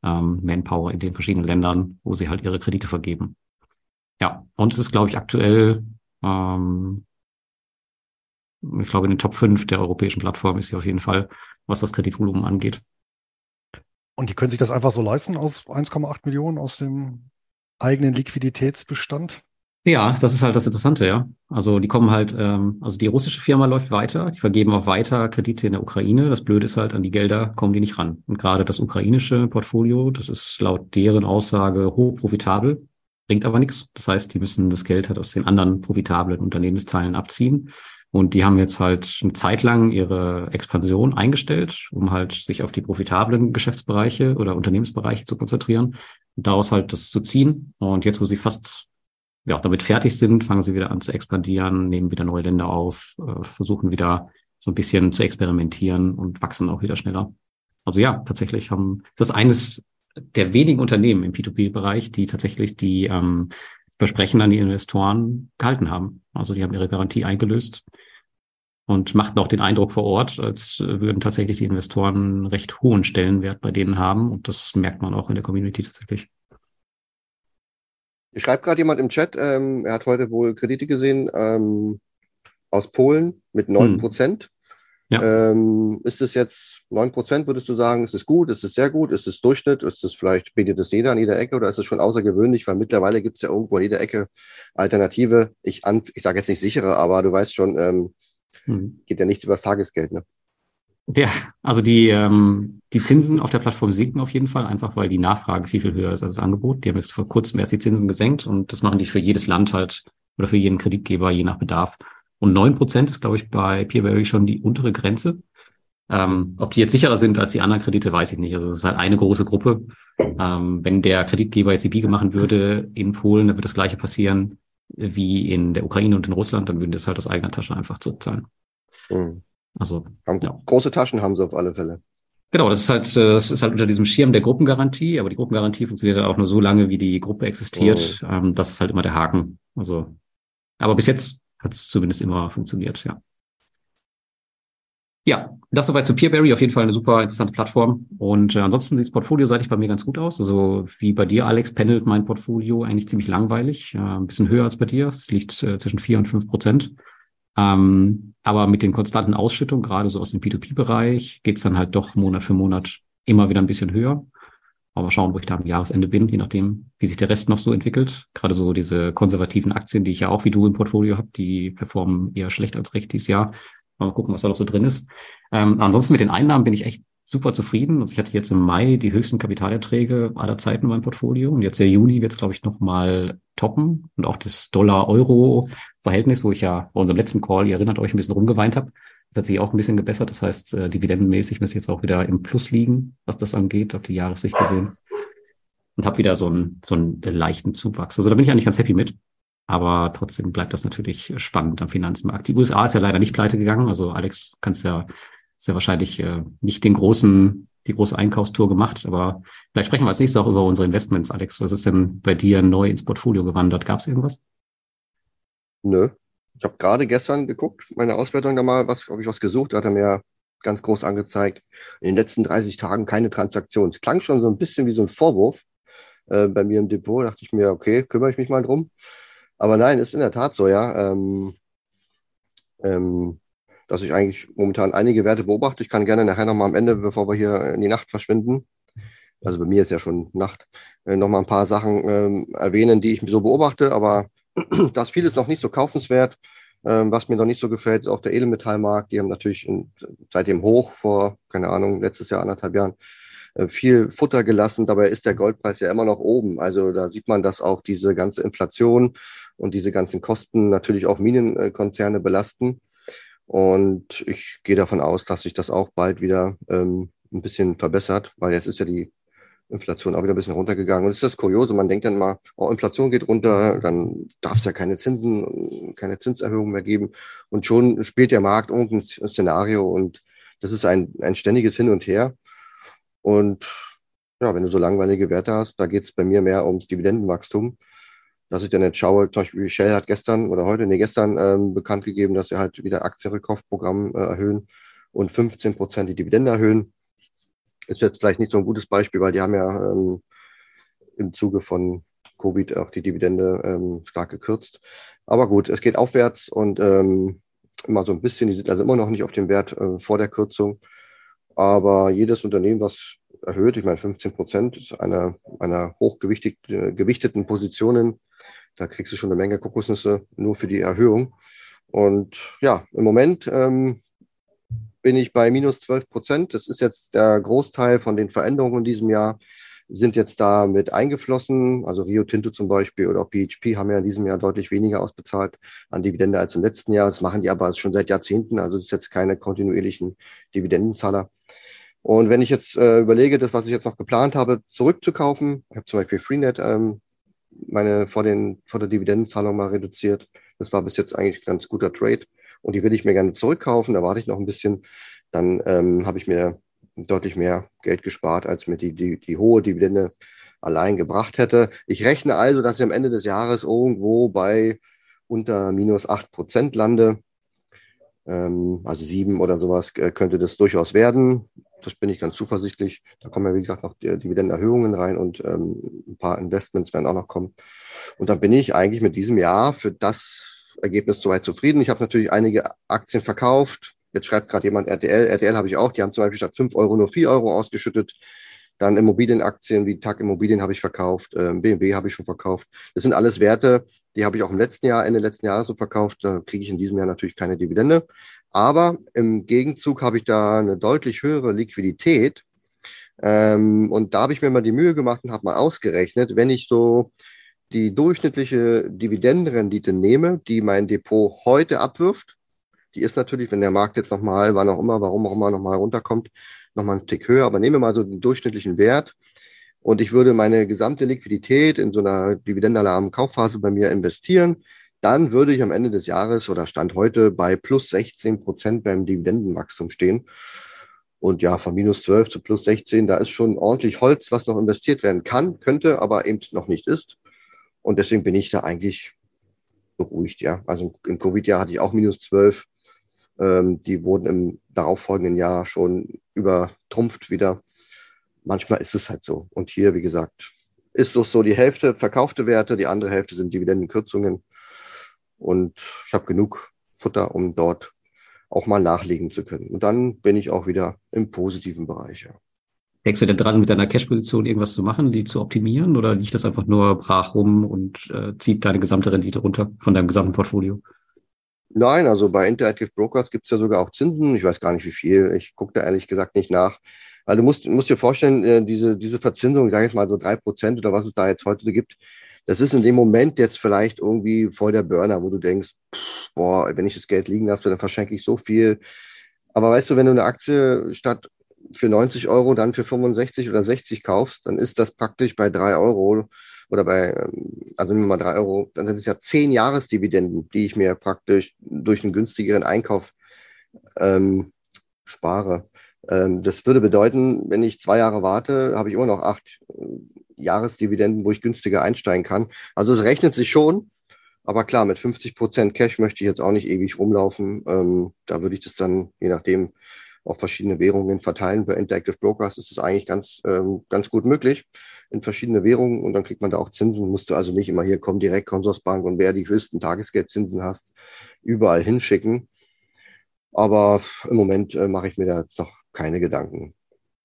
ähm, Manpower in den verschiedenen Ländern, wo sie halt ihre Kredite vergeben. Ja, und es ist, glaube ich, aktuell ähm, Ich glaube, in den Top 5 der europäischen Plattformen ist sie auf jeden Fall, was das Kreditvolumen angeht. Und die können sich das einfach so leisten aus 1,8 Millionen aus dem eigenen Liquiditätsbestand? Ja, das ist halt das Interessante, ja. Also die kommen halt, ähm, also die russische Firma läuft weiter, die vergeben auch weiter Kredite in der Ukraine. Das Blöde ist halt, an die Gelder kommen die nicht ran. Und gerade das ukrainische Portfolio, das ist laut deren Aussage hoch profitabel, bringt aber nichts. Das heißt, die müssen das Geld halt aus den anderen profitablen Unternehmensteilen abziehen. Und die haben jetzt halt eine Zeit lang ihre Expansion eingestellt, um halt sich auf die profitablen Geschäftsbereiche oder Unternehmensbereiche zu konzentrieren, daraus halt das zu ziehen. Und jetzt, wo sie fast ja, damit fertig sind, fangen sie wieder an zu expandieren, nehmen wieder neue Länder auf, äh, versuchen wieder so ein bisschen zu experimentieren und wachsen auch wieder schneller. Also ja, tatsächlich haben, das ist eines der wenigen Unternehmen im P2P-Bereich, die tatsächlich die ähm, Versprechen an die Investoren gehalten haben. Also die haben ihre Garantie eingelöst und machten auch den Eindruck vor Ort, als würden tatsächlich die Investoren einen recht hohen Stellenwert bei denen haben. Und das merkt man auch in der Community tatsächlich. Ich schreibt gerade jemand im Chat, ähm, er hat heute wohl Kredite gesehen ähm, aus Polen mit 9 hm. Prozent. Hm. Ja. Ähm, ist es jetzt 9 Prozent, würdest du sagen, ist es gut, ist es sehr gut, ist es Durchschnitt, ist es vielleicht, bietet es jeder an jeder Ecke oder ist es schon außergewöhnlich, weil mittlerweile gibt es ja irgendwo an jeder Ecke Alternative. Ich, ich sage jetzt nicht sichere, aber du weißt schon, ähm, hm. geht ja nichts über das Tagesgeld. Ne? Ja, also die, ähm, die Zinsen auf der Plattform sinken auf jeden Fall, einfach weil die Nachfrage viel, viel höher ist als das Angebot. Die haben jetzt vor kurzem erst die Zinsen gesenkt und das machen die für jedes Land halt oder für jeden Kreditgeber je nach Bedarf. Und neun Prozent ist, glaube ich, bei Peerberry schon die untere Grenze. Ähm, ob die jetzt sicherer sind als die anderen Kredite, weiß ich nicht. Also es ist halt eine große Gruppe. Ähm, wenn der Kreditgeber jetzt die Biege machen würde in Polen, dann wird das gleiche passieren wie in der Ukraine und in Russland, dann würden das halt aus eigener Tasche einfach zurückzahlen. Mhm. Also ja. große Taschen haben sie auf alle Fälle. Genau, das ist halt, äh, das ist halt unter diesem Schirm der Gruppengarantie, aber die Gruppengarantie funktioniert halt auch nur so lange, wie die Gruppe existiert. Oh. Ähm, das ist halt immer der Haken. Also, aber bis jetzt hat es zumindest immer funktioniert, ja. Ja, das soweit zu Peerberry, auf jeden Fall eine super interessante Plattform. Und äh, ansonsten sieht das Portfolio seitig bei mir ganz gut aus. Also wie bei dir, Alex, pendelt mein Portfolio eigentlich ziemlich langweilig, äh, ein bisschen höher als bei dir. Es liegt äh, zwischen vier und fünf Prozent. Ähm, aber mit den konstanten Ausschüttungen, gerade so aus dem P2P-Bereich, geht's dann halt doch Monat für Monat immer wieder ein bisschen höher. Aber schauen, wo ich da am Jahresende bin, je nachdem, wie sich der Rest noch so entwickelt. Gerade so diese konservativen Aktien, die ich ja auch wie du im Portfolio habe, die performen eher schlecht als recht dieses Jahr. Mal gucken, was da noch so drin ist. Ähm, ansonsten mit den Einnahmen bin ich echt super zufrieden. Also ich hatte jetzt im Mai die höchsten Kapitalerträge aller Zeiten in meinem Portfolio. Und jetzt der Juni wird es, glaube ich, nochmal toppen. Und auch das Dollar-Euro-Verhältnis, wo ich ja bei unserem letzten Call, ihr erinnert euch, ein bisschen rumgeweint habe, das hat sich auch ein bisschen gebessert. Das heißt, äh, dividendenmäßig müsste jetzt auch wieder im Plus liegen, was das angeht, auf die Jahressicht gesehen. Und habe wieder so einen, so einen leichten Zuwachs. Also da bin ich eigentlich ganz happy mit. Aber trotzdem bleibt das natürlich spannend am Finanzmarkt. Die USA ist ja leider nicht pleite gegangen. Also Alex, kannst ja ist ja wahrscheinlich äh, nicht den großen, die große Einkaufstour gemacht, aber vielleicht sprechen wir als nächstes auch über unsere Investments, Alex. Was ist denn bei dir neu ins Portfolio gewandert? Gab es irgendwas? Nö. Ich habe gerade gestern geguckt, meine Auswertung da mal, was, ob ich was gesucht, hat er mir ganz groß angezeigt. In den letzten 30 Tagen keine Transaktion. Es klang schon so ein bisschen wie so ein Vorwurf äh, bei mir im Depot. Da dachte ich mir, okay, kümmere ich mich mal drum. Aber nein, ist in der Tat so, ja. Ähm, ähm, dass ich eigentlich momentan einige Werte beobachte. Ich kann gerne nachher nochmal am Ende, bevor wir hier in die Nacht verschwinden, also bei mir ist ja schon Nacht, äh, nochmal ein paar Sachen ähm, erwähnen, die ich so beobachte, aber [clears throat] da ist vieles noch nicht so kaufenswert. Ähm, was mir noch nicht so gefällt, ist auch der Edelmetallmarkt. Die haben natürlich in, seitdem hoch vor, keine Ahnung, letztes Jahr, anderthalb Jahren, äh, viel Futter gelassen. Dabei ist der Goldpreis ja immer noch oben. Also da sieht man, dass auch diese ganze Inflation und diese ganzen Kosten natürlich auch Minenkonzerne belasten. Und ich gehe davon aus, dass sich das auch bald wieder ähm, ein bisschen verbessert, weil jetzt ist ja die Inflation auch wieder ein bisschen runtergegangen. Und das ist das Kuriose, man denkt dann mal, oh, Inflation geht runter, dann darf es ja keine Zinsen, keine Zinserhöhung mehr geben. Und schon spielt der Markt irgendein Szenario und das ist ein, ein ständiges Hin und Her. Und ja, wenn du so langweilige Werte hast, da geht es bei mir mehr ums Dividendenwachstum dass ich dann jetzt schaue, zum Beispiel Shell hat gestern oder heute, nee, gestern ähm, bekannt gegeben, dass sie halt wieder Aktienrückkaufprogramm äh, erhöhen und 15 Prozent die Dividende erhöhen. Ist jetzt vielleicht nicht so ein gutes Beispiel, weil die haben ja ähm, im Zuge von Covid auch die Dividende ähm, stark gekürzt. Aber gut, es geht aufwärts und ähm, immer so ein bisschen, die sind also immer noch nicht auf dem Wert äh, vor der Kürzung. Aber jedes Unternehmen, was erhöht, ich meine 15 Prozent einer, einer hochgewichteten Positionen, da kriegst du schon eine Menge Kokosnüsse nur für die Erhöhung. Und ja, im Moment ähm, bin ich bei minus 12 Prozent. Das ist jetzt der Großteil von den Veränderungen in diesem Jahr sind jetzt da mit eingeflossen. Also Rio Tinto zum Beispiel oder auch PHP haben ja in diesem Jahr deutlich weniger ausbezahlt an Dividende als im letzten Jahr. Das machen die aber schon seit Jahrzehnten. Also es ist jetzt keine kontinuierlichen Dividendenzahler. Und wenn ich jetzt äh, überlege, das, was ich jetzt noch geplant habe, zurückzukaufen, ich habe zum Beispiel Freenet ähm, meine vor, den, vor der Dividendenzahlung mal reduziert. Das war bis jetzt eigentlich ein ganz guter Trade. Und die will ich mir gerne zurückkaufen. Da warte ich noch ein bisschen. Dann ähm, habe ich mir deutlich mehr Geld gespart, als mir die, die, die hohe Dividende allein gebracht hätte. Ich rechne also, dass ich am Ende des Jahres irgendwo bei unter minus 8 Prozent lande. Ähm, also sieben oder sowas äh, könnte das durchaus werden. Das bin ich ganz zuversichtlich. Da kommen ja, wie gesagt, noch Dividendenerhöhungen rein und ähm, ein paar Investments werden auch noch kommen. Und dann bin ich eigentlich mit diesem Jahr für das Ergebnis soweit zufrieden. Ich habe natürlich einige Aktien verkauft, Jetzt schreibt gerade jemand RTL. RTL habe ich auch. Die haben zum Beispiel statt 5 Euro nur 4 Euro ausgeschüttet. Dann Immobilienaktien wie TAG Immobilien habe ich verkauft. Ähm, BMW habe ich schon verkauft. Das sind alles Werte, die habe ich auch im letzten Jahr, Ende letzten Jahres so verkauft. Da kriege ich in diesem Jahr natürlich keine Dividende. Aber im Gegenzug habe ich da eine deutlich höhere Liquidität. Ähm, und da habe ich mir mal die Mühe gemacht und habe mal ausgerechnet, wenn ich so die durchschnittliche Dividendenrendite nehme, die mein Depot heute abwirft, die ist natürlich, wenn der Markt jetzt nochmal, wann auch immer, warum auch immer nochmal runterkommt, nochmal einen Tick höher. Aber nehmen wir mal so den durchschnittlichen Wert und ich würde meine gesamte Liquidität in so einer dividendenalarmen Kaufphase bei mir investieren, dann würde ich am Ende des Jahres oder Stand heute bei plus 16 Prozent beim Dividendenwachstum stehen. Und ja, von minus 12 zu plus 16, da ist schon ordentlich Holz, was noch investiert werden kann, könnte, aber eben noch nicht ist. Und deswegen bin ich da eigentlich beruhigt, ja. Also im Covid-Jahr hatte ich auch minus 12. Ähm, die wurden im darauffolgenden Jahr schon übertrumpft wieder. Manchmal ist es halt so. Und hier, wie gesagt, ist doch so die Hälfte verkaufte Werte, die andere Hälfte sind Dividendenkürzungen. Und ich habe genug Futter, um dort auch mal nachlegen zu können. Und dann bin ich auch wieder im positiven Bereich. Ja. Denkst du denn dran, mit deiner Cash-Position irgendwas zu machen, die zu optimieren? Oder liegt das einfach nur brach rum und äh, zieht deine gesamte Rendite runter von deinem gesamten Portfolio? Nein, also bei Interactive Brokers gibt es ja sogar auch Zinsen. Ich weiß gar nicht, wie viel. Ich gucke da ehrlich gesagt nicht nach. Weil du musst, musst dir vorstellen, äh, diese, diese Verzinsung, ich sage jetzt mal so drei Prozent oder was es da jetzt heute gibt, das ist in dem Moment jetzt vielleicht irgendwie voll der Burner, wo du denkst, pff, boah, wenn ich das Geld liegen lasse, dann verschenke ich so viel. Aber weißt du, wenn du eine Aktie statt für 90 Euro dann für 65 oder 60 kaufst, dann ist das praktisch bei drei Euro oder bei, ähm, also nehmen wir mal drei Euro, dann sind es ja zehn Jahresdividenden, die ich mir praktisch durch einen günstigeren Einkauf ähm, spare. Ähm, das würde bedeuten, wenn ich zwei Jahre warte, habe ich immer noch acht äh, Jahresdividenden, wo ich günstiger einsteigen kann. Also es rechnet sich schon. Aber klar, mit 50 Prozent Cash möchte ich jetzt auch nicht ewig rumlaufen. Ähm, da würde ich das dann, je nachdem, auf verschiedene Währungen verteilen. Bei Interactive Brokers ist es eigentlich ganz, ähm, ganz gut möglich in verschiedene Währungen und dann kriegt man da auch Zinsen. Musst du also nicht immer hier kommen, direkt Consorsbank und wer die höchsten Tagesgeldzinsen hast, überall hinschicken. Aber im Moment äh, mache ich mir da jetzt noch keine Gedanken.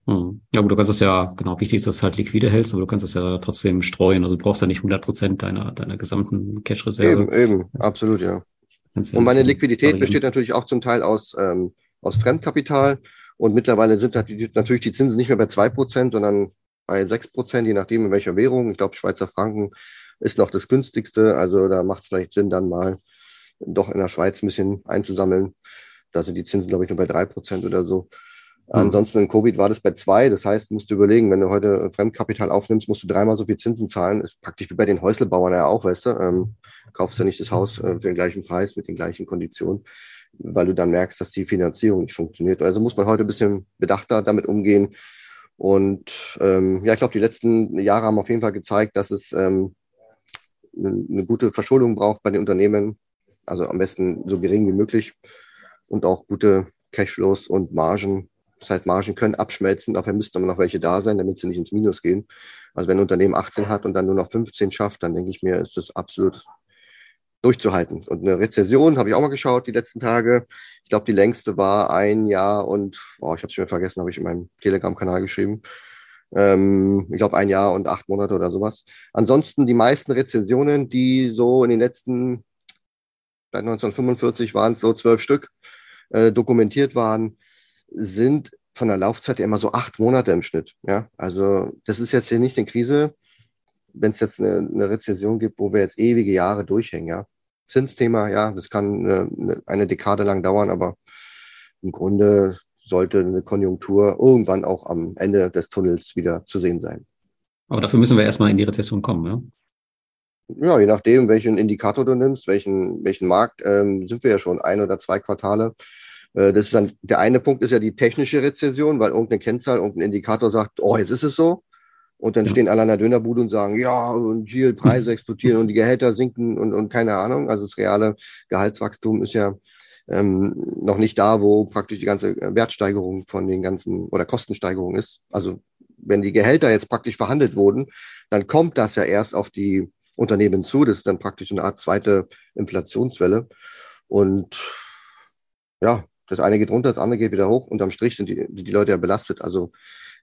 Hm. Ja, aber du kannst es ja, genau, wichtig ist, dass du halt liquide hältst, aber du kannst es ja trotzdem streuen. Also du brauchst ja nicht 100 Prozent deiner, deiner gesamten Cash-Reserve. Eben, eben, absolut, ja. ja und meine Liquidität variieren. besteht natürlich auch zum Teil aus, ähm, aus Fremdkapital. Und mittlerweile sind natürlich die Zinsen nicht mehr bei zwei Prozent, sondern bei sechs Prozent, je nachdem in welcher Währung. Ich glaube, Schweizer Franken ist noch das günstigste. Also da macht es vielleicht Sinn, dann mal doch in der Schweiz ein bisschen einzusammeln. Da sind die Zinsen, glaube ich, nur bei drei Prozent oder so. Mhm. Ansonsten in Covid war das bei zwei. Das heißt, musst du überlegen, wenn du heute Fremdkapital aufnimmst, musst du dreimal so viel Zinsen zahlen. Ist praktisch wie bei den Häuslebauern ja auch, weißt du. Ähm, kaufst du nicht das Haus äh, für den gleichen Preis mit den gleichen Konditionen weil du dann merkst, dass die Finanzierung nicht funktioniert. Also muss man heute ein bisschen bedachter damit umgehen. Und ähm, ja, ich glaube, die letzten Jahre haben auf jeden Fall gezeigt, dass es ähm, eine, eine gute Verschuldung braucht bei den Unternehmen. Also am besten so gering wie möglich und auch gute Cashflows und Margen. Das heißt, Margen können abschmelzen, dafür müssten aber noch welche da sein, damit sie nicht ins Minus gehen. Also wenn ein Unternehmen 18 hat und dann nur noch 15 schafft, dann denke ich mir, ist das absolut durchzuhalten. Und eine Rezession habe ich auch mal geschaut die letzten Tage. Ich glaube, die längste war ein Jahr und, oh, ich habe es schon vergessen, habe ich in meinem Telegram-Kanal geschrieben. Ähm, ich glaube, ein Jahr und acht Monate oder sowas. Ansonsten die meisten Rezensionen, die so in den letzten, seit 1945 waren es so zwölf Stück, äh, dokumentiert waren, sind von der Laufzeit immer so acht Monate im Schnitt. Ja, also das ist jetzt hier nicht eine Krise, wenn es jetzt eine, eine Rezession gibt, wo wir jetzt ewige Jahre durchhängen. Ja, Zinsthema, ja, das kann eine, eine Dekade lang dauern, aber im Grunde sollte eine Konjunktur irgendwann auch am Ende des Tunnels wieder zu sehen sein. Aber dafür müssen wir erstmal in die Rezession kommen, ja? Ja, je nachdem, welchen Indikator du nimmst, welchen, welchen Markt, ähm, sind wir ja schon ein oder zwei Quartale. Äh, das ist dann, der eine Punkt ist ja die technische Rezession, weil irgendeine Kennzahl, irgendein Indikator sagt, oh, jetzt ist es so. Und dann ja. stehen alle an der Dönerbude und sagen, ja, und hier Preise [laughs] explodieren und die Gehälter sinken und, und keine Ahnung. Also das reale Gehaltswachstum ist ja ähm, noch nicht da, wo praktisch die ganze Wertsteigerung von den ganzen oder Kostensteigerung ist. Also wenn die Gehälter jetzt praktisch verhandelt wurden, dann kommt das ja erst auf die Unternehmen zu. Das ist dann praktisch eine Art zweite Inflationswelle. Und ja, das eine geht runter, das andere geht wieder hoch. Unterm Strich sind die, die Leute ja belastet. Also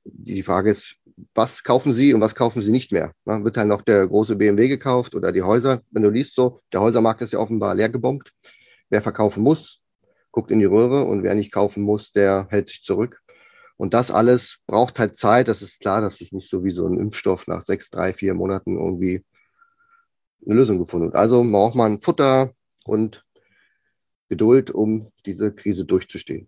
die Frage ist, was kaufen sie und was kaufen sie nicht mehr? Na, wird halt noch der große BMW gekauft oder die Häuser? Wenn du liest so, der Häusermarkt ist ja offenbar leer gebombt. Wer verkaufen muss, guckt in die Röhre und wer nicht kaufen muss, der hält sich zurück. Und das alles braucht halt Zeit. Das ist klar, dass es nicht so wie so ein Impfstoff nach sechs, drei, vier Monaten irgendwie eine Lösung gefunden wird. Also braucht man Futter und Geduld, um diese Krise durchzustehen.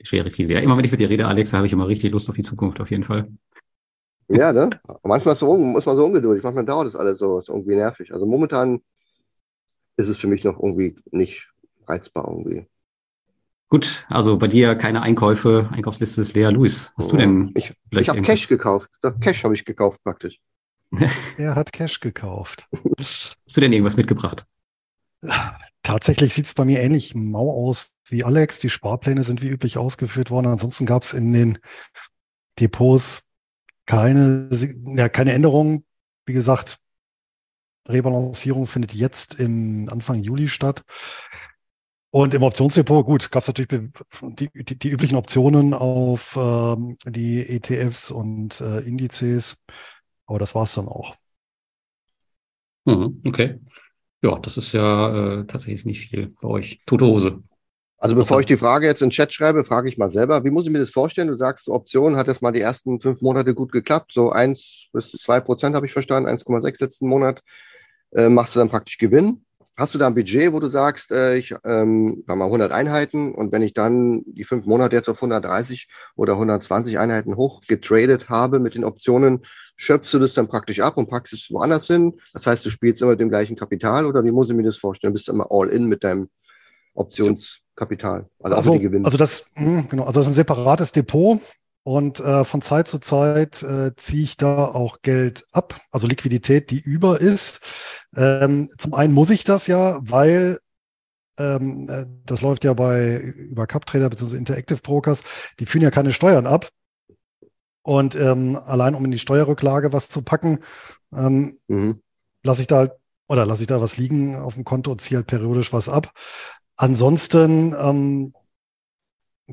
Die schwere Krise. Ja, immer wenn ich mit dir rede, Alex, habe ich immer richtig Lust auf die Zukunft, auf jeden Fall. Ja, ne? Manchmal so, muss man so ungeduldig, manchmal dauert das alles so, ist irgendwie nervig. Also momentan ist es für mich noch irgendwie nicht reizbar irgendwie. Gut, also bei dir keine Einkäufe, Einkaufsliste ist leer. Luis, hast du denn? Ich, ich habe Cash gekauft. Cash habe ich gekauft praktisch. [laughs] er hat Cash gekauft. Hast du denn irgendwas mitgebracht? Tatsächlich sieht es bei mir ähnlich mau aus wie Alex. Die Sparpläne sind wie üblich ausgeführt worden. Ansonsten gab es in den Depots keine, ja, keine Änderungen. Wie gesagt, Rebalancierung findet jetzt im Anfang Juli statt. Und im Optionsdepot, gut, gab es natürlich die, die, die, üblichen Optionen auf ähm, die ETFs und äh, Indizes, aber das war es dann auch. Mhm, okay. Ja, das ist ja äh, tatsächlich nicht viel bei euch. Tote Hose. Also bevor ich die Frage jetzt in den Chat schreibe, frage ich mal selber, wie muss ich mir das vorstellen? Du sagst, Option hat jetzt mal die ersten fünf Monate gut geklappt, so eins bis zwei Prozent habe ich verstanden, 1,6 letzten Monat äh, machst du dann praktisch Gewinn. Hast du da ein Budget, wo du sagst, äh, ich ähm, mal 100 Einheiten und wenn ich dann die fünf Monate jetzt auf 130 oder 120 Einheiten hochgetradet habe mit den Optionen, schöpfst du das dann praktisch ab und packst es woanders hin? Das heißt, du spielst immer mit dem gleichen Kapital oder wie muss ich mir das vorstellen? Bist du immer all in mit deinem Optionskapital, also, also, also das, hm, genau, also das ist ein separates Depot. Und äh, von Zeit zu Zeit äh, ziehe ich da auch Geld ab, also Liquidität, die über ist. Ähm, zum einen muss ich das ja, weil ähm, äh, das läuft ja bei über CupTrader bzw. Interactive Brokers, die führen ja keine Steuern ab. Und ähm, allein um in die Steuerrücklage was zu packen, ähm, mhm. lasse ich da oder lasse ich da was liegen auf dem Konto und ziehe halt periodisch was ab. Ansonsten ähm,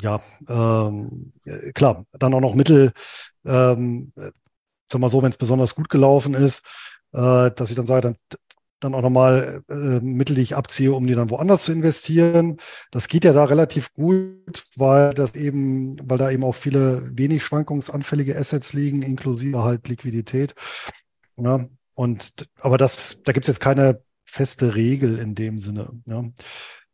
ja, ähm, klar, dann auch noch Mittel, ähm, sag mal so, wenn es besonders gut gelaufen ist, äh, dass ich dann sage, dann, dann auch nochmal äh, Mittel, die ich abziehe, um die dann woanders zu investieren. Das geht ja da relativ gut, weil das eben, weil da eben auch viele wenig schwankungsanfällige Assets liegen, inklusive halt Liquidität. Ja, und aber das, da gibt es jetzt keine feste Regel in dem Sinne. Ja.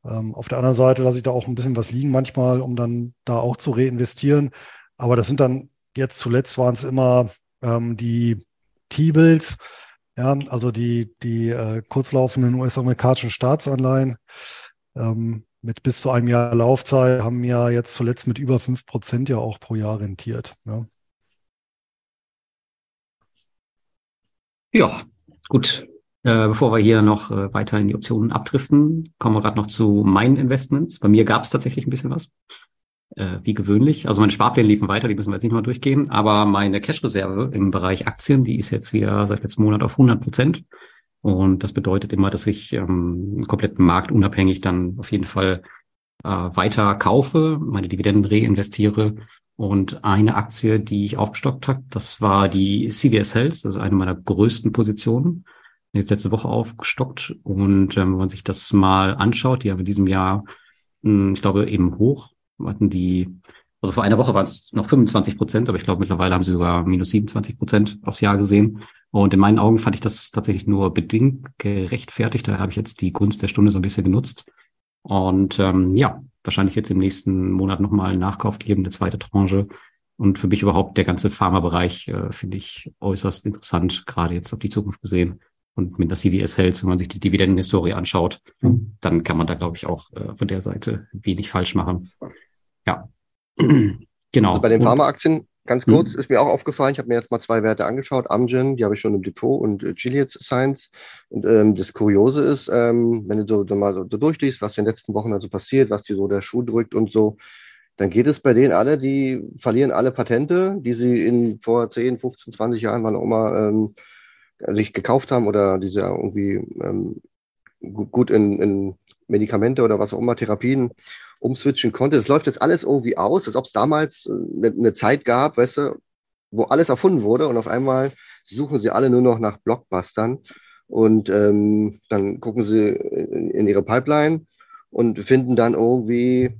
Ähm, auf der anderen Seite lasse ich da auch ein bisschen was liegen manchmal, um dann da auch zu reinvestieren. Aber das sind dann jetzt zuletzt waren es immer ähm, die T-Bills, ja, also die, die äh, kurzlaufenden US-amerikanischen Staatsanleihen ähm, mit bis zu einem Jahr Laufzeit haben ja jetzt zuletzt mit über 5 Prozent ja auch pro Jahr rentiert. Ja, ja gut. Äh, bevor wir hier noch äh, weiter in die Optionen abdriften, kommen wir gerade noch zu meinen Investments. Bei mir gab es tatsächlich ein bisschen was, äh, wie gewöhnlich. Also meine Sparpläne liefen weiter, die müssen wir jetzt nicht mal durchgehen. Aber meine Cash-Reserve im Bereich Aktien, die ist jetzt wieder seit letztem Monat auf 100 Prozent. Und das bedeutet immer, dass ich ähm, komplett marktunabhängig dann auf jeden Fall äh, weiter kaufe, meine Dividenden reinvestiere. Und eine Aktie, die ich aufgestockt habe, das war die CVS Health, das ist eine meiner größten Positionen. Jetzt letzte Woche aufgestockt. Und ähm, wenn man sich das mal anschaut, die haben in diesem Jahr, mh, hm, ich glaube, eben hoch, hatten die, also vor einer Woche waren es noch 25 Prozent, aber ich glaube, mittlerweile haben sie sogar minus 27 Prozent aufs Jahr gesehen. Und in meinen Augen fand ich das tatsächlich nur bedingt gerechtfertigt. Da habe ich jetzt die Gunst der Stunde so ein bisschen genutzt. Und ähm, ja, wahrscheinlich jetzt im nächsten Monat nochmal einen Nachkauf geben, eine zweite Tranche. Und für mich überhaupt der ganze Pharmabereich äh, finde ich äußerst interessant, gerade jetzt auf die Zukunft gesehen. Und mit der CVS Health, wenn man sich die Dividendenhistorie anschaut, mhm. dann kann man da, glaube ich, auch äh, von der Seite wenig falsch machen. Ja, [clears throat] genau. Also bei den Pharmaaktien Ganz kurz, mhm. ist mir auch aufgefallen, ich habe mir jetzt mal zwei Werte angeschaut, Amgen, die habe ich schon im Depot und äh, Gilead Science. Und ähm, das Kuriose ist, ähm, wenn du so, so mal so, so durchliest, was in den letzten Wochen also passiert, was dir so der Schuh drückt und so, dann geht es bei denen alle, die verlieren alle Patente, die sie in vor 10, 15, 20 Jahren, wann auch immer, ähm, sich gekauft haben oder die sie irgendwie ähm, gut in, in Medikamente oder was auch immer, Therapien umswitchen konnte. Das läuft jetzt alles irgendwie aus, als ob es damals eine, äh, eine Zeit gab, weißt du, wo alles erfunden wurde und auf einmal suchen sie alle nur noch nach Blockbustern und ähm, dann gucken sie in, in ihre Pipeline und finden dann irgendwie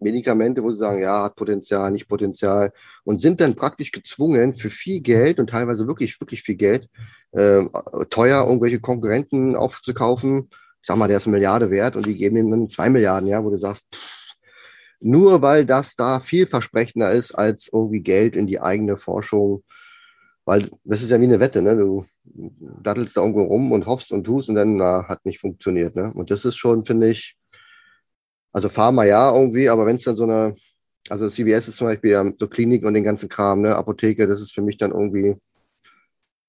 Medikamente, wo sie sagen, ja, hat Potenzial, nicht Potenzial und sind dann praktisch gezwungen, für viel Geld und teilweise wirklich, wirklich viel Geld, äh, teuer irgendwelche Konkurrenten aufzukaufen sag mal, der ist eine Milliarde wert und die geben ihm dann zwei Milliarden, ja, wo du sagst, pff, nur weil das da vielversprechender ist als irgendwie Geld in die eigene Forschung, weil das ist ja wie eine Wette, ne? Du dattelst da irgendwo rum und hoffst und tust und dann na, hat nicht funktioniert, ne? Und das ist schon, finde ich, also Pharma ja irgendwie, aber wenn es dann so eine, also CVS ist zum Beispiel ja so Kliniken und den ganzen Kram, ne? Apotheke, das ist für mich dann irgendwie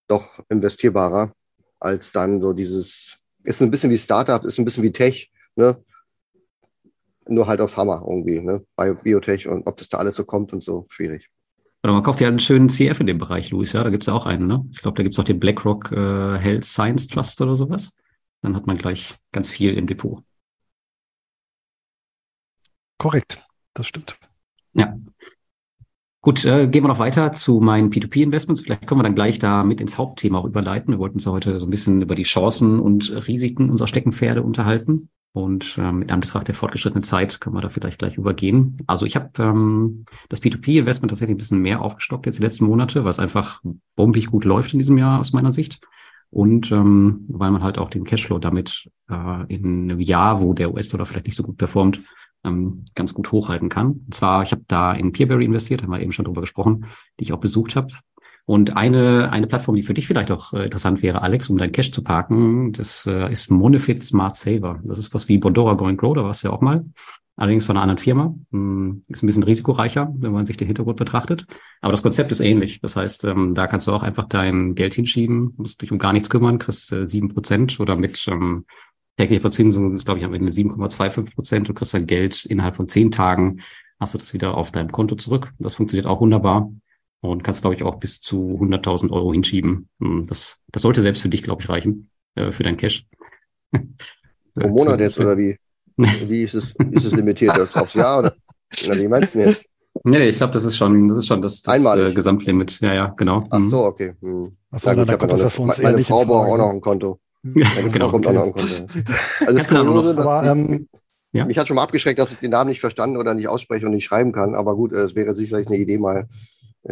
doch investierbarer als dann so dieses ist ein bisschen wie Startup, ist ein bisschen wie Tech, ne? Nur halt auf Hammer irgendwie, ne? Bei Biotech und ob das da alles so kommt und so, schwierig. Oder man kauft ja einen schönen CF in dem Bereich, Luis, ja, da gibt es ja auch einen, ne? Ich glaube, da gibt es auch den BlackRock äh, Health Science Trust oder sowas. Dann hat man gleich ganz viel im Depot. Korrekt, das stimmt. Ja. Gut, äh, gehen wir noch weiter zu meinen P2P-Investments. Vielleicht können wir dann gleich da mit ins Hauptthema auch überleiten. Wir wollten uns heute so ein bisschen über die Chancen und Risiken unserer Steckenpferde unterhalten. Und ähm, in Anbetracht der fortgeschrittenen Zeit können wir da vielleicht gleich übergehen. Also ich habe ähm, das P2P-Investment tatsächlich ein bisschen mehr aufgestockt jetzt die letzten Monate, weil es einfach bombig gut läuft in diesem Jahr aus meiner Sicht. Und ähm, weil man halt auch den Cashflow damit äh, in einem Jahr, wo der US-Dollar vielleicht nicht so gut performt, ähm, ganz gut hochhalten kann. Und zwar, ich habe da in Peerberry investiert, haben wir eben schon drüber gesprochen, die ich auch besucht habe. Und eine, eine Plattform, die für dich vielleicht auch äh, interessant wäre, Alex, um dein Cash zu parken, das äh, ist Monofit Smart Saver. Das ist was wie Bondora Go and Grow, da warst du ja auch mal. Allerdings von einer anderen Firma. Hm, ist ein bisschen risikoreicher, wenn man sich den Hintergrund betrachtet. Aber das Konzept ist ähnlich. Das heißt, ähm, da kannst du auch einfach dein Geld hinschieben, musst dich um gar nichts kümmern, kriegst äh, sieben äh, Prozent oder mit ähm, Verzinsung ist, glaube ich, am Ende 7,25 Prozent. Du kriegst dein Geld innerhalb von zehn Tagen, hast du das wieder auf deinem Konto zurück. Das funktioniert auch wunderbar und kannst, glaube ich, auch bis zu 100.000 Euro hinschieben. Hm, das, das sollte selbst für dich, glaube ich, reichen, äh, für dein Cash. [laughs] Pro Monat jetzt oder wie? [laughs] Wie ist es, ist es limitiert aufs Jahr oder? Na, wie meinst du jetzt? Nee, nee ich glaube, das ist schon, das ist schon das, das äh, Gesamtlimit. Ja, ja, genau. Ach so, okay. Hm. Ach so, ja, gut, dann kommt das für uns meine, meine Frau braucht auch noch ein Konto. Ja, genau. Kommt auch noch Also das Kuriose, aber, ähm, ja. mich hat schon mal abgeschreckt, dass ich den Namen nicht verstanden oder nicht ausspreche und nicht schreiben kann. Aber gut, es wäre sicherlich eine Idee, mal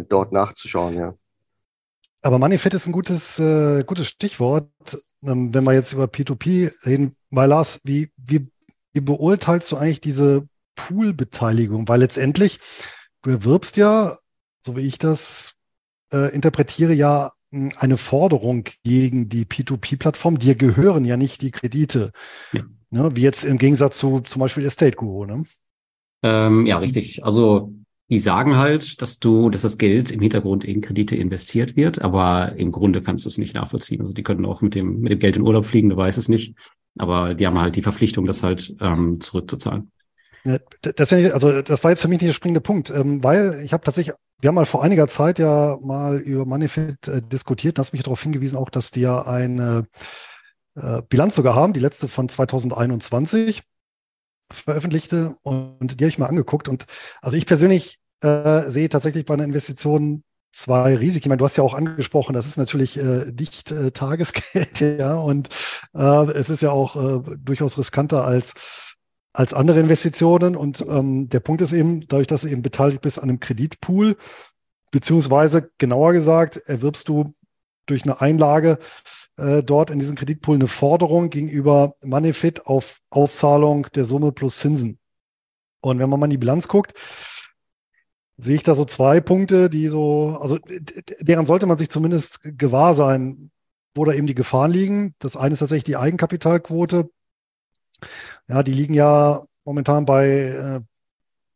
dort nachzuschauen, ja. Aber Moneyfit ist ein gutes, äh, gutes Stichwort, ähm, wenn wir jetzt über P2P reden. Weil Lars, wie, wie, wie beurteilst du eigentlich diese Pool-Beteiligung? Weil letztendlich, du erwirbst ja, so wie ich das äh, interpretiere, ja eine Forderung gegen die P2P-Plattform. Dir gehören ja nicht die Kredite. Ja. Ne, wie jetzt im Gegensatz zu zum Beispiel Estate Guru. Ne? Ähm, ja, richtig. Also die sagen halt, dass du, dass das Geld im Hintergrund in Kredite investiert wird, aber im Grunde kannst du es nicht nachvollziehen. Also die können auch mit dem, mit dem Geld in Urlaub fliegen, du weißt es nicht. Aber die haben halt die Verpflichtung, das halt ähm, zurückzuzahlen. Das, also das war jetzt für mich nicht der springende Punkt, ähm, weil ich habe tatsächlich wir haben mal vor einiger Zeit ja mal über Manifit äh, diskutiert. Da hast mich darauf hingewiesen, auch, dass die ja eine äh, Bilanz sogar haben, die letzte von 2021 veröffentlichte. Und die habe ich mal angeguckt. Und also ich persönlich äh, sehe tatsächlich bei einer Investition zwei Risiken. Ich meine, du hast ja auch angesprochen, das ist natürlich äh, nicht äh, Tagesgeld, [laughs] ja, und äh, es ist ja auch äh, durchaus riskanter als als andere Investitionen. Und ähm, der Punkt ist eben, dadurch, dass du eben beteiligt bist an einem Kreditpool, beziehungsweise genauer gesagt, erwirbst du durch eine Einlage äh, dort in diesem Kreditpool eine Forderung gegenüber Moneyfit auf Auszahlung der Summe plus Zinsen. Und wenn man mal in die Bilanz guckt, sehe ich da so zwei Punkte, die so, also deren sollte man sich zumindest gewahr sein, wo da eben die Gefahren liegen. Das eine ist tatsächlich die Eigenkapitalquote. Ja, die liegen ja momentan bei äh,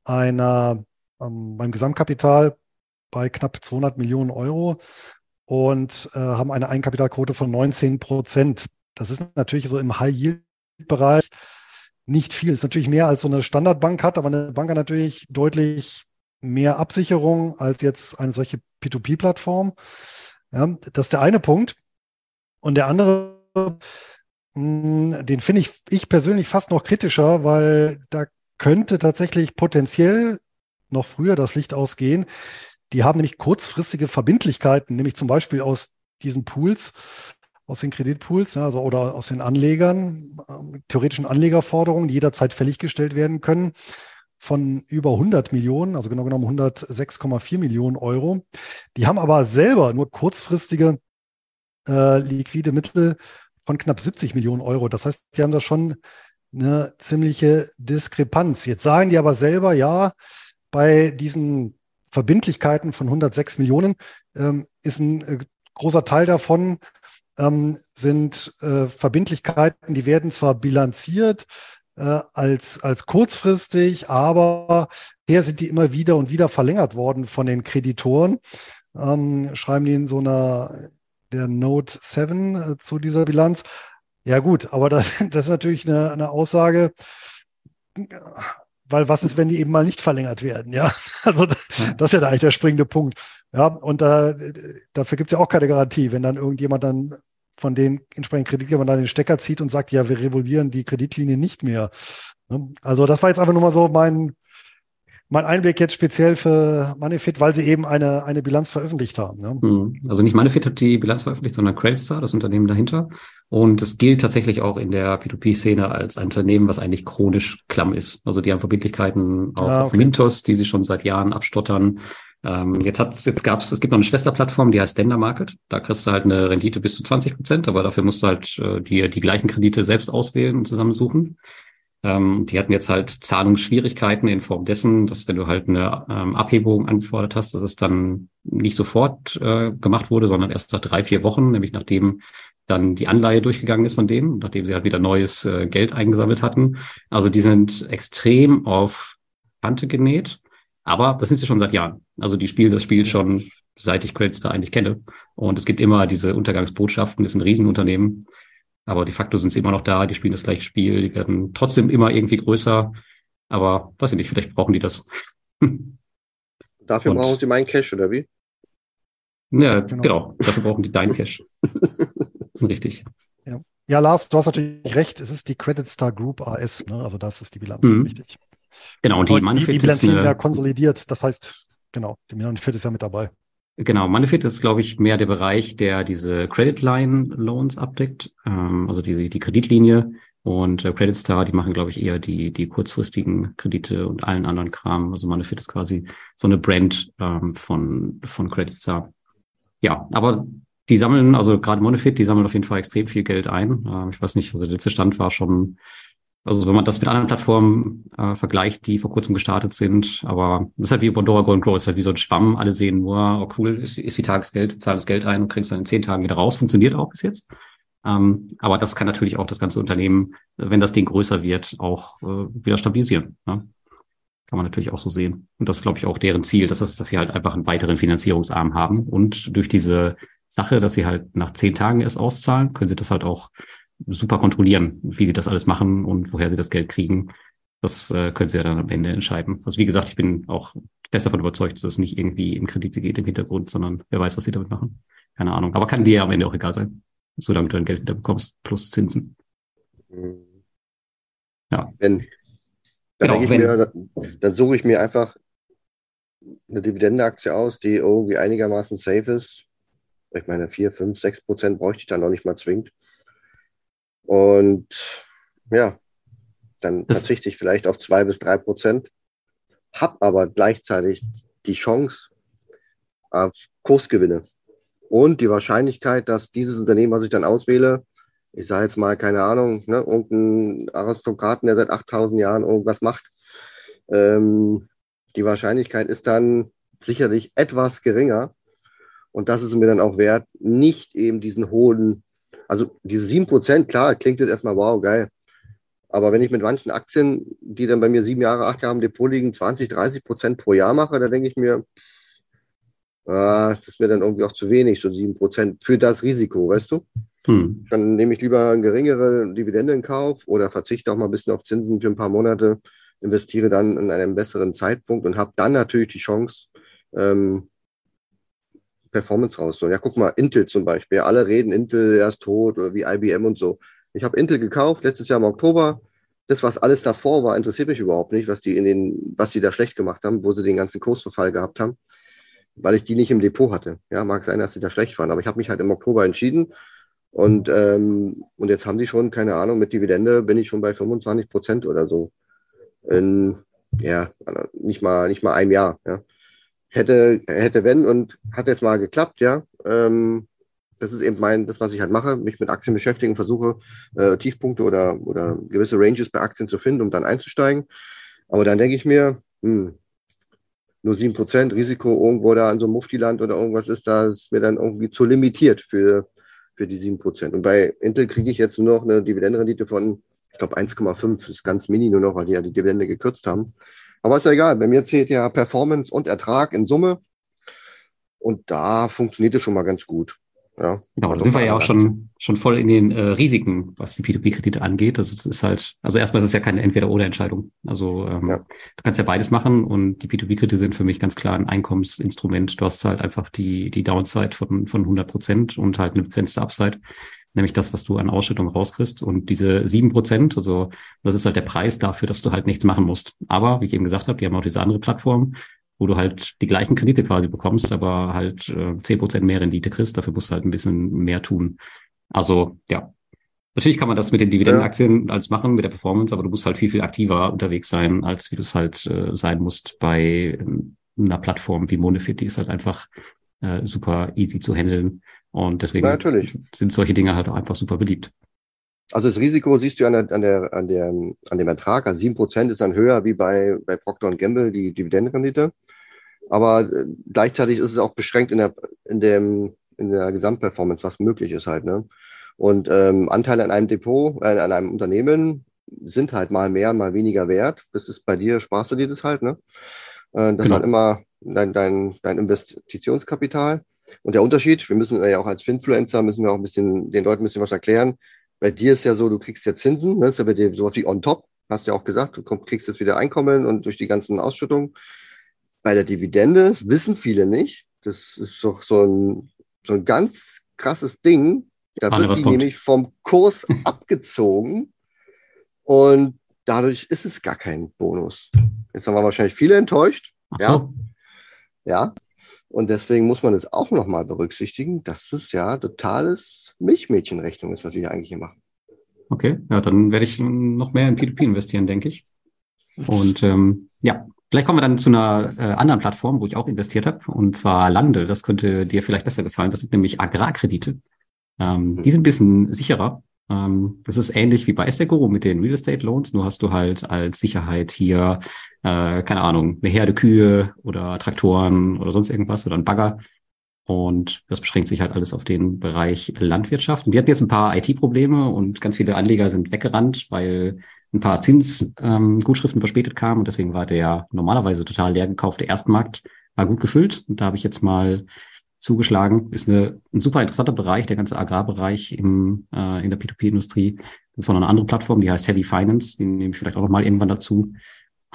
einer, ähm, beim Gesamtkapital bei knapp 200 Millionen Euro und äh, haben eine Eigenkapitalquote von 19 Prozent. Das ist natürlich so im High-Yield-Bereich nicht viel. Ist natürlich mehr als so eine Standardbank hat, aber eine Bank hat natürlich deutlich mehr Absicherung als jetzt eine solche P2P-Plattform. Ja, das ist der eine Punkt. Und der andere hm, den finde ich, ich persönlich fast noch kritischer, weil da könnte tatsächlich potenziell noch früher das Licht ausgehen. Die haben nämlich kurzfristige Verbindlichkeiten, nämlich zum Beispiel aus diesen Pools, aus den Kreditpools, also oder aus den Anlegern, äh, theoretischen Anlegerforderungen, die jederzeit fälliggestellt werden können, von über 100 Millionen, also genau genommen 106,4 Millionen Euro. Die haben aber selber nur kurzfristige äh, liquide Mittel von knapp 70 Millionen Euro. Das heißt, sie haben da schon eine ziemliche Diskrepanz. Jetzt sagen die aber selber, ja, bei diesen Verbindlichkeiten von 106 Millionen ähm, ist ein äh, großer Teil davon ähm, sind äh, Verbindlichkeiten, die werden zwar bilanziert äh, als, als kurzfristig, aber her sind die immer wieder und wieder verlängert worden von den Kreditoren. Ähm, schreiben die in so einer der Note 7 äh, zu dieser Bilanz. Ja gut, aber das, [laughs] das ist natürlich eine, eine Aussage, weil was ist, wenn die eben mal nicht verlängert werden? Ja, [laughs] also das, ist ja da eigentlich der springende Punkt. Ja, und da, dafür gibt es ja auch keine Garantie, wenn dann irgendjemand dann von den entsprechenden Kreditgebern dann den Stecker zieht und sagt, ja, wir revolvieren die Kreditlinie nicht mehr. Ne? Also das war jetzt einfach nur mal so mein, mein Einblick jetzt speziell für Manifit, weil sie eben eine, eine Bilanz veröffentlicht haben. Ne? Also nicht Manifit hat die Bilanz veröffentlicht, sondern Creditstar, das Unternehmen dahinter. Und es gilt tatsächlich auch in der P2P-Szene als ein Unternehmen, was eigentlich chronisch klamm ist. Also die haben Verbindlichkeiten auch ah, okay. auf Mintos, die sie schon seit Jahren abstottern. Ähm, jetzt hat jetzt gab's, es gibt noch eine Schwesterplattform, die heißt Dender Market. Da kriegst du halt eine Rendite bis zu 20 Prozent, aber dafür musst du halt äh, die, die gleichen Kredite selbst auswählen und zusammensuchen. Ähm, die hatten jetzt halt Zahlungsschwierigkeiten in Form dessen, dass wenn du halt eine ähm, Abhebung angefordert hast, dass es dann nicht sofort äh, gemacht wurde, sondern erst nach drei, vier Wochen, nämlich nachdem dann die Anleihe durchgegangen ist von denen, nachdem sie halt wieder neues äh, Geld eingesammelt hatten. Also die sind extrem auf Kante genäht, aber das sind sie schon seit Jahren. Also die spielen das Spiel schon seit ich Credits da eigentlich kenne. Und es gibt immer diese Untergangsbotschaften, das sind Riesenunternehmen. Aber de facto sind sie immer noch da, die spielen das gleiche Spiel, die werden trotzdem immer irgendwie größer. Aber weiß ich nicht, vielleicht brauchen die das. [laughs] Dafür Und, brauchen sie meinen Cash, oder wie? Ja, genau. genau. Dafür brauchen die deinen Cash. [laughs] Richtig. Ja. ja, Lars, du hast natürlich recht. Es ist die Credit Star Group AS. Ne? Also das ist die Bilanz, mhm. richtig. Genau, und die, und die, die Bilanz ist ja konsolidiert. Das heißt, genau, die Manifit ist ja mit dabei. Genau, Manifit ist, glaube ich, mehr der Bereich, der diese Credit Line Loans abdeckt, ähm, also die, die Kreditlinie. Und äh, Credit Star, die machen, glaube ich, eher die, die kurzfristigen Kredite und allen anderen Kram. Also Manifit ist quasi so eine Brand ähm, von, von Credit Star. Ja, aber die sammeln, also gerade Monofit, die sammeln auf jeden Fall extrem viel Geld ein. Ähm, ich weiß nicht, also der letzte Stand war schon also wenn man das mit anderen Plattformen äh, vergleicht, die vor kurzem gestartet sind, aber das ist halt wie Bondora Go and Grow, ist halt wie so ein Schwamm. Alle sehen nur, oh cool, ist, ist wie Tagesgeld, zahl das Geld ein und kriegst dann in zehn Tagen wieder raus. Funktioniert auch bis jetzt. Ähm, aber das kann natürlich auch das ganze Unternehmen, wenn das Ding größer wird, auch äh, wieder stabilisieren. Ne? Kann man natürlich auch so sehen. Und das ist, glaube ich, auch deren Ziel, dass, das, dass sie halt einfach einen weiteren Finanzierungsarm haben. Und durch diese Sache, dass sie halt nach zehn Tagen erst auszahlen, können sie das halt auch super kontrollieren, wie die das alles machen und woher sie das Geld kriegen. Das äh, können Sie ja dann am Ende entscheiden. Also wie gesagt, ich bin auch fest davon überzeugt, dass es nicht irgendwie in Kredite geht im Hintergrund, sondern wer weiß, was sie damit machen. Keine Ahnung. Aber kann dir ja am Ende auch egal sein, solange du dein Geld wieder bekommst, plus Zinsen. Ja. Wenn, dann genau, ich mir, dann, dann suche ich mir einfach eine Dividendeaktie aus, die irgendwie einigermaßen safe ist. Ich meine, 4, 5, 6 Prozent bräuchte ich dann noch nicht mal zwingend. Und ja, dann das verzichte ich vielleicht auf 2 bis 3 Prozent, habe aber gleichzeitig die Chance auf Kursgewinne und die Wahrscheinlichkeit, dass dieses Unternehmen, was ich dann auswähle, ich sage jetzt mal, keine Ahnung, ne, irgendein Aristokraten, der seit 8000 Jahren irgendwas macht, ähm, die Wahrscheinlichkeit ist dann sicherlich etwas geringer. Und das ist mir dann auch wert, nicht eben diesen hohen, also diese 7%, klar, klingt jetzt erstmal wow, geil. Aber wenn ich mit manchen Aktien, die dann bei mir sieben Jahre, acht Jahre im Depot liegen, 20, 30 Prozent pro Jahr mache, da denke ich mir, ah, das ist mir dann irgendwie auch zu wenig, so sieben Prozent für das Risiko, weißt du? Hm. Dann nehme ich lieber eine geringere Dividende in Kauf oder verzichte auch mal ein bisschen auf Zinsen für ein paar Monate investiere dann in einem besseren Zeitpunkt und habe dann natürlich die Chance, ähm, Performance rauszuholen. Ja, guck mal, Intel zum Beispiel. Alle reden, Intel, er ist tot oder wie IBM und so. Ich habe Intel gekauft, letztes Jahr im Oktober. Das, was alles davor war, interessiert mich überhaupt nicht, was die in den, was die da schlecht gemacht haben, wo sie den ganzen Kursverfall gehabt haben, weil ich die nicht im Depot hatte. Ja, mag sein, dass sie da schlecht waren, aber ich habe mich halt im Oktober entschieden und, ähm, und jetzt haben die schon, keine Ahnung, mit Dividende bin ich schon bei 25 Prozent oder so in, ja, nicht mal, nicht mal einem Jahr, ja. Hätte, hätte wenn und hat jetzt mal geklappt, ja. Ähm, das ist eben mein, das, was ich halt mache, mich mit Aktien beschäftigen, versuche äh, Tiefpunkte oder, oder gewisse Ranges bei Aktien zu finden, um dann einzusteigen. Aber dann denke ich mir, hm, nur 7% Risiko irgendwo da in so einem Muftiland oder irgendwas ist, da ist mir dann irgendwie zu limitiert für, für die 7%. Und bei Intel kriege ich jetzt nur noch eine Dividendenrendite von ich glaube 1,5 ist ganz mini nur noch, weil die ja die Dividende gekürzt haben. Aber ist ja egal, bei mir zählt ja Performance und Ertrag in Summe. Und da funktioniert es schon mal ganz gut. Ja, genau, da sind wir ja auch schon, schon voll in den äh, Risiken, was die P2P-Kredite angeht. Also es ist halt, also erstmal ist es ja keine Entweder-Oder-Entscheidung. Also ähm, ja. du kannst ja beides machen und die P2P-Kredite sind für mich ganz klar ein Einkommensinstrument. Du hast halt einfach die, die Downside von, von 100 Prozent und halt eine begrenzte Upside nämlich das, was du an Ausschüttung rauskriegst. Und diese sieben Prozent, also das ist halt der Preis dafür, dass du halt nichts machen musst. Aber, wie ich eben gesagt habe, die haben auch diese andere Plattform, wo du halt die gleichen Kredite quasi bekommst, aber halt zehn äh, Prozent mehr Rendite kriegst. Dafür musst du halt ein bisschen mehr tun. Also, ja. Natürlich kann man das mit den Dividendenaktien ja. als machen, mit der Performance, aber du musst halt viel, viel aktiver unterwegs sein, als wie du es halt äh, sein musst bei äh, einer Plattform wie Monefit. Die ist halt einfach äh, super easy zu handeln. Und deswegen Natürlich. sind solche Dinge halt auch einfach super beliebt. Also das Risiko siehst du an, der, an, der, an, der, an dem Ertrag. Also 7% ist dann höher wie bei, bei Procter Gamble, die Dividendenrendite. Aber äh, gleichzeitig ist es auch beschränkt in der, in dem, in der Gesamtperformance, was möglich ist halt. Ne? Und ähm, Anteile an einem Depot, äh, an einem Unternehmen sind halt mal mehr, mal weniger wert. Das ist bei dir, sparst du dir das halt. Ne? Äh, das genau. hat immer dein, dein, dein Investitionskapital. Und der Unterschied, wir müssen ja auch als Finfluencer, müssen wir auch ein bisschen den Leuten ein bisschen was erklären. Bei dir ist ja so, du kriegst ja Zinsen, ne? das ist ja bei dir sowas wie on top, hast ja auch gesagt, du kriegst jetzt wieder Einkommen und durch die ganzen Ausschüttungen. Bei der Dividende, wissen viele nicht, das ist doch so ein, so ein ganz krasses Ding. Da Ahne, wird die kommt. nämlich vom Kurs [laughs] abgezogen und dadurch ist es gar kein Bonus. Jetzt haben wir wahrscheinlich viele enttäuscht. So. Ja. Ja, und deswegen muss man es auch nochmal berücksichtigen, dass es ja totales Milchmädchenrechnung ist, was wir hier eigentlich hier machen. Okay, ja, dann werde ich noch mehr in P2P investieren, denke ich. Und ähm, ja, vielleicht kommen wir dann zu einer äh, anderen Plattform, wo ich auch investiert habe, und zwar Lande. Das könnte dir vielleicht besser gefallen. Das sind nämlich Agrarkredite. Ähm, mhm. Die sind ein bisschen sicherer. Ähm, das ist ähnlich wie bei Estegoro mit den Real Estate Loans. Nur hast du halt als Sicherheit hier, äh, keine Ahnung, eine Herde Kühe oder Traktoren oder sonst irgendwas oder ein Bagger. Und das beschränkt sich halt alles auf den Bereich Landwirtschaft. Und wir hatten jetzt ein paar IT-Probleme und ganz viele Anleger sind weggerannt, weil ein paar Zinsgutschriften ähm, verspätet kamen. Und deswegen war der normalerweise total leer gekaufte Erstmarkt war gut gefüllt. Und da habe ich jetzt mal zugeschlagen. Ist eine, ein super interessanter Bereich, der ganze Agrarbereich im, äh, in der P2P-Industrie. Es noch eine andere Plattform, die heißt Heavy Finance, die nehme ich vielleicht auch noch mal irgendwann dazu.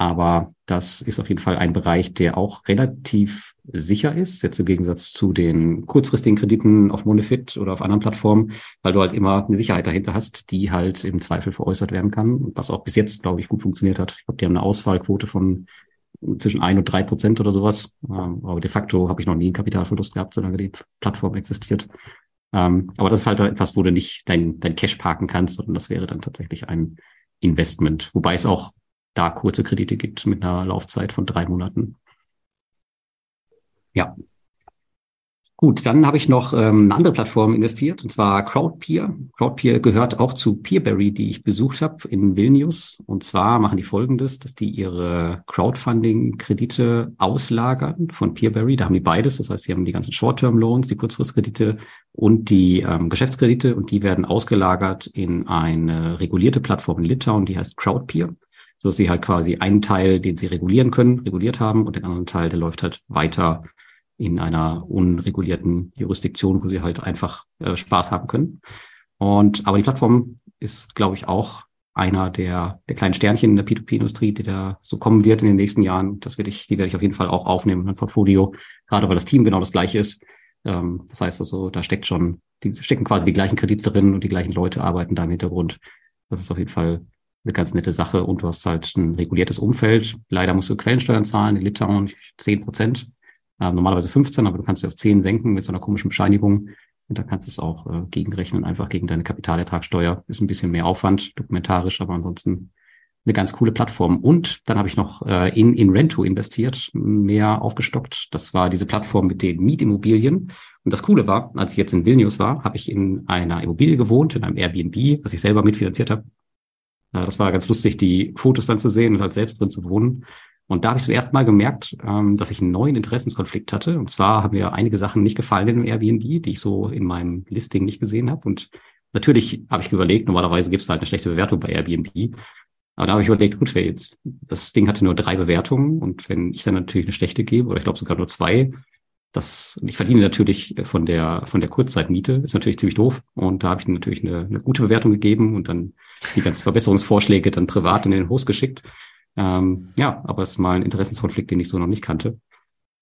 Aber das ist auf jeden Fall ein Bereich, der auch relativ sicher ist, jetzt im Gegensatz zu den kurzfristigen Krediten auf Monefit oder auf anderen Plattformen, weil du halt immer eine Sicherheit dahinter hast, die halt im Zweifel veräußert werden kann, was auch bis jetzt, glaube ich, gut funktioniert hat. Ich glaube, die haben eine Ausfallquote von zwischen ein und drei Prozent oder sowas. Ähm, aber de facto habe ich noch nie einen Kapitalverlust gehabt, solange die Plattform existiert. Ähm, aber das ist halt etwas, wo du nicht dein, dein Cash parken kannst, sondern das wäre dann tatsächlich ein Investment. Wobei es auch da kurze Kredite gibt mit einer Laufzeit von drei Monaten. Ja. Gut, dann habe ich noch ähm, eine andere Plattform investiert, und zwar Crowdpeer. Crowdpeer gehört auch zu Peerberry, die ich besucht habe in Vilnius. Und zwar machen die folgendes, dass die ihre Crowdfunding-Kredite auslagern von Peerberry. Da haben die beides. Das heißt, sie haben die ganzen Short-Term-Loans, die Kurzfristkredite und die ähm, Geschäftskredite. Und die werden ausgelagert in eine regulierte Plattform in Litauen, die heißt Crowdpeer so dass sie halt quasi einen Teil, den sie regulieren können, reguliert haben und den anderen Teil, der läuft halt weiter in einer unregulierten Jurisdiktion, wo sie halt einfach äh, Spaß haben können. Und aber die Plattform ist, glaube ich, auch einer der, der kleinen Sternchen in der P2P-Industrie, die da so kommen wird in den nächsten Jahren. Das werde ich, die werde ich auf jeden Fall auch aufnehmen in mein Portfolio, gerade weil das Team genau das gleiche ist. Ähm, das heißt also, da steckt schon, die stecken quasi die gleichen Kredite drin und die gleichen Leute arbeiten da im Hintergrund. Das ist auf jeden Fall eine ganz nette Sache und du hast halt ein reguliertes Umfeld. Leider musst du Quellensteuern zahlen, in Litauen 10 Prozent, äh, normalerweise 15, aber du kannst sie auf 10 senken mit so einer komischen Bescheinigung. Und da kannst du es auch äh, gegenrechnen, einfach gegen deine Kapitalertragssteuer. Ist ein bisschen mehr Aufwand, dokumentarisch, aber ansonsten eine ganz coole Plattform. Und dann habe ich noch äh, in, in Rento investiert, mehr aufgestockt. Das war diese Plattform mit den Mietimmobilien. Und das Coole war, als ich jetzt in Vilnius war, habe ich in einer Immobilie gewohnt, in einem Airbnb, was ich selber mitfinanziert habe. Äh, das war ganz lustig, die Fotos dann zu sehen und halt selbst drin zu wohnen. Und da habe ich zum ersten Mal gemerkt, ähm, dass ich einen neuen Interessenskonflikt hatte. Und zwar haben mir einige Sachen nicht gefallen in dem Airbnb, die ich so in meinem Listing nicht gesehen habe. Und natürlich habe ich überlegt, normalerweise gibt es halt eine schlechte Bewertung bei Airbnb. Aber da habe ich überlegt, gut, jetzt, das Ding hatte nur drei Bewertungen und wenn ich dann natürlich eine schlechte gebe, oder ich glaube sogar nur zwei, das, ich verdiene natürlich von der, von der Kurzzeitmiete, ist natürlich ziemlich doof. Und da habe ich natürlich eine, eine gute Bewertung gegeben und dann die ganzen [laughs] Verbesserungsvorschläge dann privat in den Host geschickt. Ähm, ja, aber es ist mal ein Interessenskonflikt, den ich so noch nicht kannte.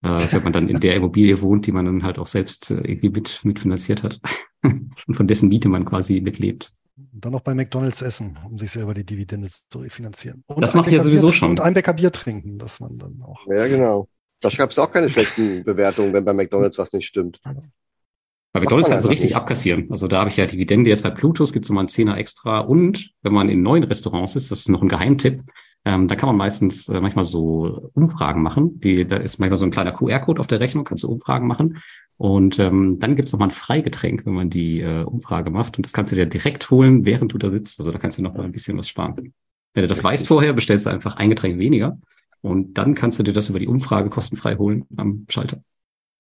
Äh, wenn man dann in der Immobilie wohnt, die man dann halt auch selbst äh, irgendwie mit, mitfinanziert hat [laughs] und von dessen Miete man quasi mitlebt. Dann noch bei McDonalds essen, um sich selber die Dividende zu refinanzieren. Und das mache ich ja sowieso schon. Und ein Bäcker Bier trinken, dass man dann auch. Ja, genau. Da schreibst du auch keine schlechten Bewertungen, wenn bei McDonalds was nicht stimmt. Bei McDonalds kannst du richtig nicht. abkassieren. Also da habe ich ja Dividende jetzt bei Plutos, gibt es nochmal einen Zehner extra. Und wenn man in neuen Restaurants ist, das ist noch ein Geheimtipp, ähm, da kann man meistens äh, manchmal so Umfragen machen. Die, da ist manchmal so ein kleiner QR-Code auf der Rechnung, kannst du Umfragen machen. Und ähm, dann gibt es nochmal ein Freigetränk, wenn man die äh, Umfrage macht. Und das kannst du dir direkt holen, während du da sitzt. Also da kannst du noch mal ein bisschen was sparen. Wenn du das weißt vorher, bestellst du einfach ein Getränk weniger. Und dann kannst du dir das über die Umfrage kostenfrei holen am Schalter.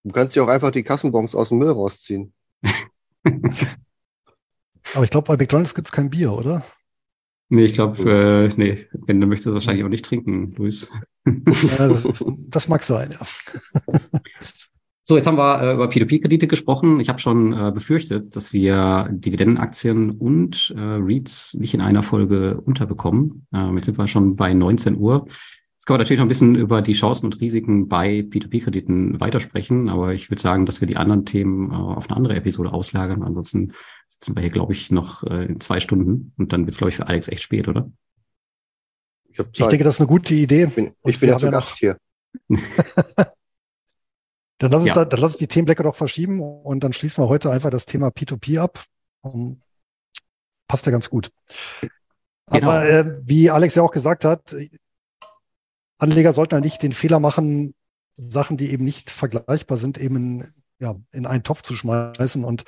Du kannst dir auch einfach die Kassenbons aus dem Müll rausziehen. [laughs] Aber ich glaube, bei McDonalds gibt es kein Bier, oder? Nee, ich glaube, äh, nee, wenn du möchtest wahrscheinlich auch nicht trinken, Luis. Ja, das, [laughs] das, mag sein, ja. So, jetzt haben wir äh, über P2P-Kredite gesprochen. Ich habe schon äh, befürchtet, dass wir Dividendenaktien und äh, REITs nicht in einer Folge unterbekommen. Ähm, jetzt sind wir schon bei 19 Uhr. Jetzt können wir natürlich noch ein bisschen über die Chancen und Risiken bei P2P-Krediten weitersprechen, aber ich würde sagen, dass wir die anderen Themen äh, auf eine andere Episode auslagern. Ansonsten sitzen wir hier, glaube ich, noch äh, in zwei Stunden und dann wird es, glaube ich, für Alex echt spät, oder? Ich, ich denke, das ist eine gute Idee. Ich bin, ich bin ja zu Gast hier. [laughs] dann, lass ja. da, dann lass uns die Themenblöcke doch verschieben und dann schließen wir heute einfach das Thema P2P ab. Um, passt ja ganz gut. Genau. Aber äh, wie Alex ja auch gesagt hat, Anleger sollten ja nicht den Fehler machen, Sachen, die eben nicht vergleichbar sind, eben in, ja, in einen Topf zu schmeißen und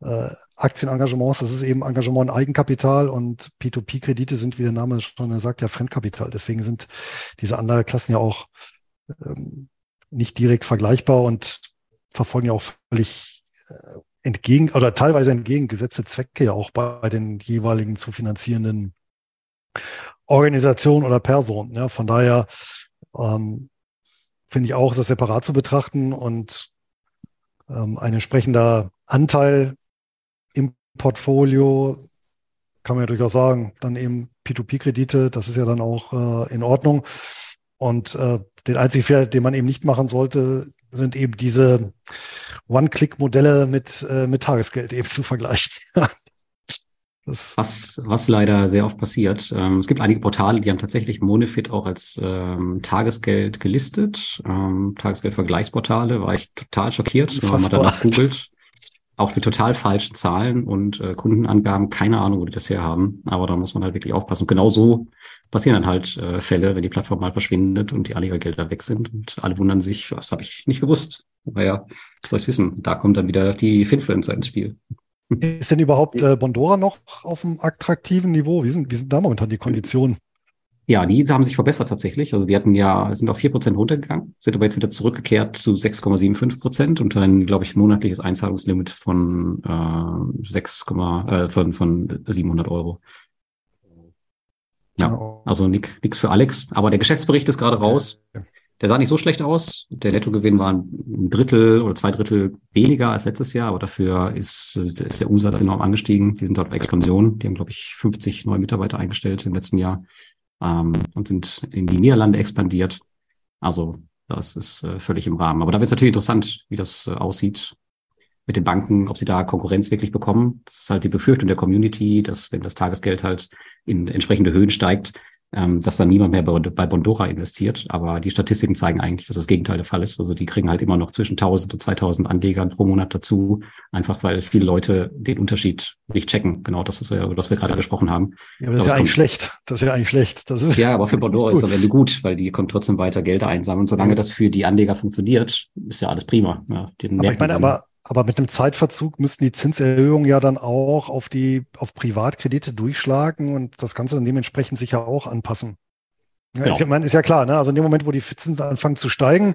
äh, Aktienengagements, das ist eben Engagement in Eigenkapital und P2P-Kredite sind, wie der Name schon sagt, ja Fremdkapital. Deswegen sind diese Anlageklassen ja auch ähm, nicht direkt vergleichbar und verfolgen ja auch völlig äh, entgegen oder teilweise entgegengesetzte Zwecke ja auch bei den jeweiligen zu finanzierenden Organisation oder Person. Ja, von daher ähm, finde ich auch, ist das separat zu betrachten und ähm, ein entsprechender Anteil im Portfolio, kann man ja durchaus sagen, dann eben P2P-Kredite, das ist ja dann auch äh, in Ordnung. Und äh, den einzigen Fehler, den man eben nicht machen sollte, sind eben diese One-Click-Modelle mit, äh, mit Tagesgeld eben zu vergleichen. Das was, was leider sehr oft passiert. Ähm, es gibt einige Portale, die haben tatsächlich Monefit auch als ähm, Tagesgeld gelistet. Ähm, Tagesgeldvergleichsportale war ich total schockiert, wenn man danach googelt. Auch mit total falschen Zahlen und äh, Kundenangaben. Keine Ahnung, wo die das her haben. Aber da muss man halt wirklich aufpassen. Und genau so passieren dann halt äh, Fälle, wenn die Plattform mal verschwindet und die Anlegergelder weg sind. Und alle wundern sich, was habe ich nicht gewusst. Naja, soll ich wissen. Da kommt dann wieder die Finfluencer ins Spiel. Ist denn überhaupt äh, Bondora noch auf einem attraktiven Niveau? Wie sind, wie sind da momentan die Konditionen? Ja, die haben sich verbessert tatsächlich. Also die hatten ja, sind auf vier Prozent runtergegangen, sind aber jetzt wieder zurückgekehrt zu 6,75 Prozent und ein, glaube ich, monatliches Einzahlungslimit von äh, 6, äh, von, von 700 Euro. Ja, also nichts für Alex. Aber der Geschäftsbericht ist gerade raus. Okay. Der sah nicht so schlecht aus. Der Nettogewinn war ein Drittel oder zwei Drittel weniger als letztes Jahr, aber dafür ist, ist der Umsatz enorm angestiegen. Die sind dort auf Expansion. Die haben, glaube ich, 50 neue Mitarbeiter eingestellt im letzten Jahr ähm, und sind in die Niederlande expandiert. Also das ist äh, völlig im Rahmen. Aber da wird es natürlich interessant, wie das äh, aussieht mit den Banken, ob sie da Konkurrenz wirklich bekommen. Das ist halt die Befürchtung der Community, dass wenn das Tagesgeld halt in entsprechende Höhen steigt, ähm, dass dann niemand mehr bei, bei Bondora investiert. Aber die Statistiken zeigen eigentlich, dass das Gegenteil der Fall ist. Also die kriegen halt immer noch zwischen 1000 und 2000 Anlegern pro Monat dazu, einfach weil viele Leute den Unterschied nicht checken. Genau das, was wir, was wir gerade gesprochen haben. Ja, aber das ist ja eigentlich schlecht. Das ist ja eigentlich schlecht. Das ist ja, aber für [laughs] Bondora ist das am Ende gut, weil die kommen trotzdem weiter Gelder einsammeln. Solange das für die Anleger funktioniert, ist ja alles prima. Ja, aber ich meine, aber aber mit einem Zeitverzug müssten die Zinserhöhungen ja dann auch auf die, auf Privatkredite durchschlagen und das Ganze dann dementsprechend sich ja auch anpassen. Ja, ja. Ist, ja, ist ja klar, ne? Also in dem Moment, wo die Zinsen anfangen zu steigen,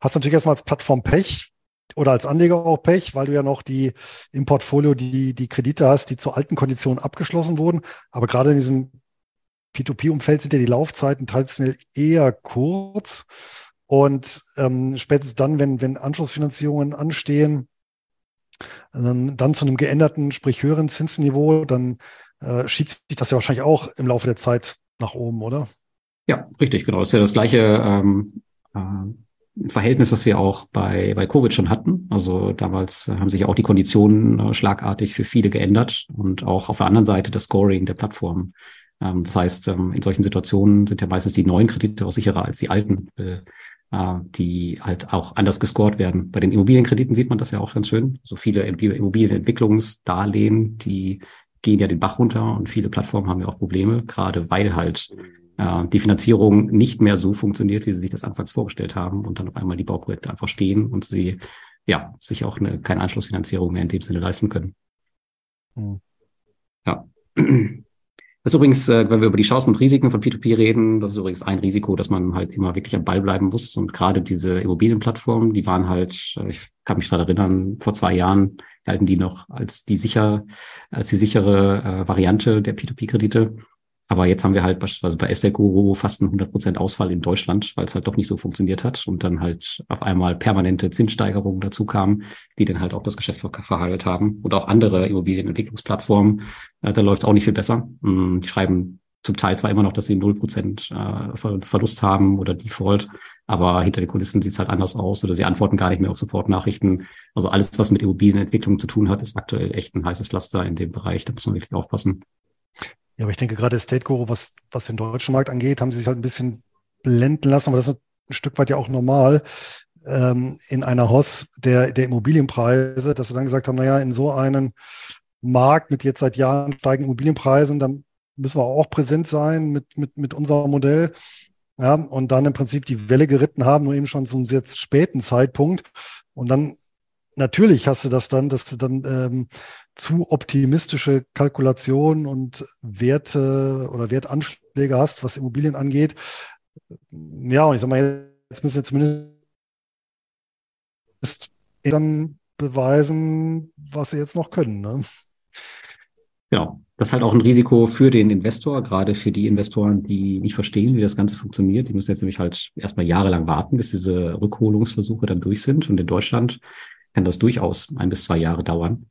hast du natürlich erstmal als Plattform Pech oder als Anleger auch Pech, weil du ja noch die im Portfolio die, die Kredite hast, die zu alten Konditionen abgeschlossen wurden. Aber gerade in diesem P2P-Umfeld sind ja die Laufzeiten traditionell eher kurz. Und ähm, spätestens dann, wenn, wenn Anschlussfinanzierungen anstehen, ähm, dann zu einem geänderten, sprich höheren Zinsniveau, dann äh, schiebt sich das ja wahrscheinlich auch im Laufe der Zeit nach oben, oder? Ja, richtig, genau. Das ist ja das gleiche ähm, äh, Verhältnis, was wir auch bei, bei Covid schon hatten. Also damals äh, haben sich auch die Konditionen äh, schlagartig für viele geändert und auch auf der anderen Seite das Scoring der Plattform. Ähm, das heißt, ähm, in solchen Situationen sind ja meistens die neuen Kredite auch sicherer als die alten. Äh, äh, die halt auch anders gescored werden. Bei den Immobilienkrediten sieht man das ja auch ganz schön. So viele Immobilienentwicklungsdarlehen, die gehen ja den Bach runter und viele Plattformen haben ja auch Probleme, gerade weil halt äh, die Finanzierung nicht mehr so funktioniert, wie sie sich das anfangs vorgestellt haben und dann auf einmal die Bauprojekte einfach stehen und sie ja sich auch eine, keine Anschlussfinanzierung mehr in dem Sinne leisten können. Mhm. Ja. Das ist übrigens, äh, wenn wir über die Chancen und Risiken von P2P reden, das ist übrigens ein Risiko, dass man halt immer wirklich am Ball bleiben muss. Und gerade diese Immobilienplattformen, die waren halt, äh, ich kann mich daran erinnern, vor zwei Jahren galten die noch als die sicher, als die sichere äh, Variante der P2P-Kredite. Aber jetzt haben wir halt beispielsweise bei Estate Guru fast einen 100% Ausfall in Deutschland, weil es halt doch nicht so funktioniert hat und dann halt auf einmal permanente Zinssteigerungen dazu kamen, die dann halt auch das Geschäft verhagelt haben. Und auch andere Immobilienentwicklungsplattformen, äh, da läuft es auch nicht viel besser. Mm, die schreiben zum Teil zwar immer noch, dass sie 0% äh, Verlust haben oder Default, aber hinter den Kulissen sieht es halt anders aus oder sie antworten gar nicht mehr auf Support-Nachrichten. Also alles, was mit Immobilienentwicklung zu tun hat, ist aktuell echt ein heißes Pflaster in dem Bereich. Da muss man wirklich aufpassen. Ja, aber ich denke gerade State Guru, was, was den deutschen Markt angeht, haben sie sich halt ein bisschen blenden lassen, aber das ist ein Stück weit ja auch normal ähm, in einer Hoss der, der Immobilienpreise, dass sie dann gesagt haben, naja, in so einem Markt mit jetzt seit Jahren steigenden Immobilienpreisen, dann müssen wir auch präsent sein mit, mit, mit unserem Modell. Ja, und dann im Prinzip die Welle geritten haben, nur eben schon zum sehr späten Zeitpunkt. Und dann natürlich hast du das dann, dass du dann ähm, zu optimistische Kalkulationen und Werte oder Wertanschläge hast, was Immobilien angeht. Ja, und ich sag mal, jetzt müssen wir zumindest dann beweisen, was sie jetzt noch können. Ne? Genau. Das ist halt auch ein Risiko für den Investor, gerade für die Investoren, die nicht verstehen, wie das Ganze funktioniert. Die müssen jetzt nämlich halt erstmal jahrelang warten, bis diese Rückholungsversuche dann durch sind. Und in Deutschland kann das durchaus ein bis zwei Jahre dauern.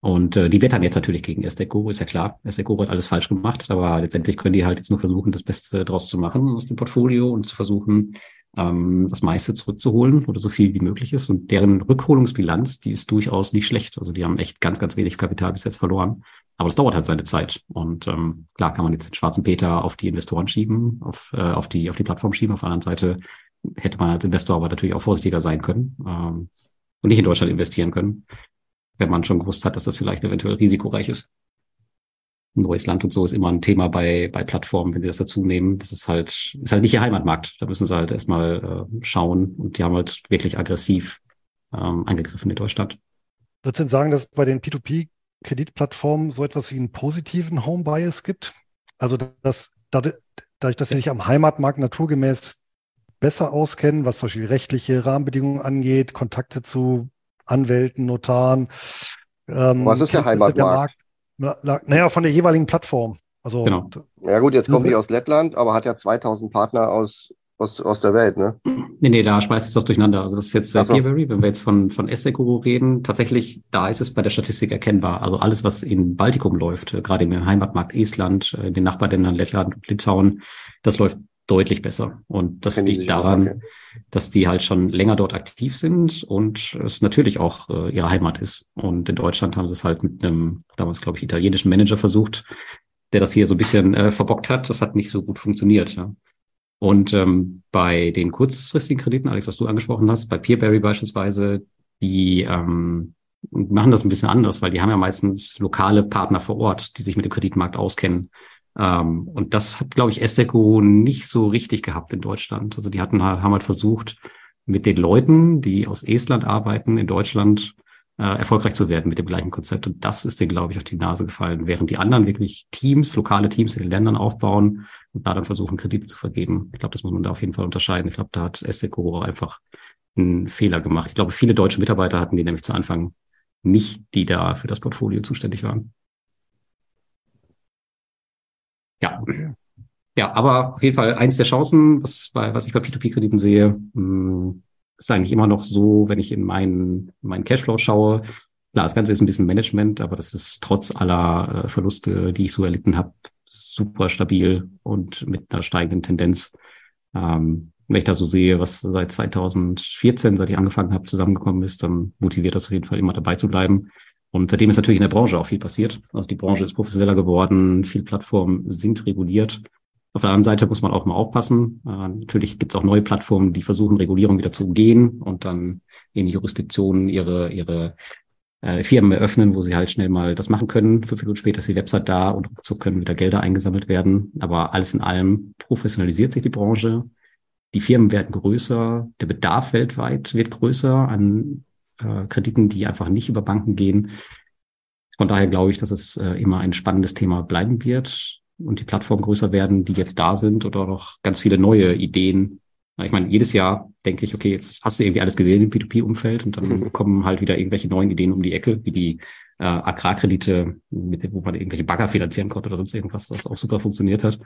Und äh, die wettern jetzt natürlich gegen Esteco, ist ja klar. Esteco hat alles falsch gemacht, aber letztendlich können die halt jetzt nur versuchen, das Beste draus zu machen aus dem Portfolio und zu versuchen, ähm, das meiste zurückzuholen oder so viel wie möglich ist. Und deren Rückholungsbilanz, die ist durchaus nicht schlecht. Also die haben echt ganz, ganz wenig Kapital bis jetzt verloren. Aber es dauert halt seine Zeit. Und ähm, klar kann man jetzt den schwarzen Peter auf die Investoren schieben, auf, äh, auf, die, auf die Plattform schieben. Auf der anderen Seite hätte man als Investor aber natürlich auch vorsichtiger sein können ähm, und nicht in Deutschland investieren können wenn man schon gewusst hat, dass das vielleicht eventuell risikoreich ist. Ein neues Land und so ist immer ein Thema bei, bei Plattformen, wenn sie das dazu nehmen. Das ist halt, ist halt nicht ihr Heimatmarkt. Da müssen sie halt erstmal äh, schauen und die haben halt wirklich aggressiv ähm, angegriffen in Deutschland. Würdest du denn sagen, dass bei den P2P-Kreditplattformen so etwas wie einen positiven Home-Bias gibt? Also, dass dadurch, dass sie sich am Heimatmarkt naturgemäß besser auskennen, was zum Beispiel rechtliche Rahmenbedingungen angeht, Kontakte zu Anwälten, Notaren. Ähm, Was ist der Heimatmarkt? Der naja, von der jeweiligen Plattform. Also, genau. Ja gut, jetzt kommen die aus Lettland, aber hat ja 2000 Partner aus, aus, aus der Welt, ne? Nee, nee, da schmeißt es was durcheinander. Also das ist jetzt äh, so. Peerberry, wenn wir jetzt von, von Esseco reden. Tatsächlich, da ist es bei der Statistik erkennbar. Also alles, was in Baltikum läuft, äh, gerade im Heimatmarkt Estland, äh, in den Nachbarländern Lettland und Litauen, das läuft deutlich besser. Und das liegt daran, okay. dass die halt schon länger dort aktiv sind und es natürlich auch äh, ihre Heimat ist. Und in Deutschland haben sie es halt mit einem damals, glaube ich, italienischen Manager versucht, der das hier so ein bisschen äh, verbockt hat. Das hat nicht so gut funktioniert. Ja. Und ähm, bei den kurzfristigen Krediten, Alex, was du angesprochen hast, bei Peerberry beispielsweise, die ähm, machen das ein bisschen anders, weil die haben ja meistens lokale Partner vor Ort, die sich mit dem Kreditmarkt auskennen. Ähm, und das hat, glaube ich, Esteco nicht so richtig gehabt in Deutschland. Also die hatten, haben halt versucht, mit den Leuten, die aus Estland arbeiten, in Deutschland äh, erfolgreich zu werden mit dem gleichen Konzept. Und das ist denen, glaube ich, auf die Nase gefallen, während die anderen wirklich Teams, lokale Teams in den Ländern aufbauen und da dann versuchen, Kredite zu vergeben. Ich glaube, das muss man da auf jeden Fall unterscheiden. Ich glaube, da hat Esteco einfach einen Fehler gemacht. Ich glaube, viele deutsche Mitarbeiter hatten die nämlich zu Anfang nicht, die da für das Portfolio zuständig waren. Ja. Ja, aber auf jeden Fall eins der Chancen, was, bei, was ich bei P2P-Krediten sehe, hm, ist eigentlich immer noch so, wenn ich in meinen, meinen Cashflow schaue. Klar, das Ganze ist ein bisschen Management, aber das ist trotz aller äh, Verluste, die ich so erlitten habe, super stabil und mit einer steigenden Tendenz. Ähm, wenn ich da so sehe, was seit 2014, seit ich angefangen habe, zusammengekommen ist, dann motiviert das auf jeden Fall immer dabei zu bleiben. Und seitdem ist natürlich in der Branche auch viel passiert. Also die Branche ist professioneller geworden, viele Plattformen sind reguliert. Auf der anderen Seite muss man auch mal aufpassen. Äh, natürlich gibt es auch neue Plattformen, die versuchen, Regulierung wieder zu umgehen und dann in Jurisdiktionen ihre, ihre äh, Firmen eröffnen, wo sie halt schnell mal das machen können. Fünf Minuten später ist die Website da und so können wieder Gelder eingesammelt werden. Aber alles in allem professionalisiert sich die Branche. Die Firmen werden größer, der Bedarf weltweit wird größer an äh, Krediten, die einfach nicht über Banken gehen. Von daher glaube ich, dass es äh, immer ein spannendes Thema bleiben wird und die Plattformen größer werden, die jetzt da sind oder noch ganz viele neue Ideen. Ich meine, jedes Jahr denke ich, okay, jetzt hast du irgendwie alles gesehen im P2P-Umfeld und dann mhm. kommen halt wieder irgendwelche neuen Ideen um die Ecke, wie die äh, Agrarkredite, mit, wo man irgendwelche Bagger finanzieren konnte oder sonst irgendwas, was auch super funktioniert hat.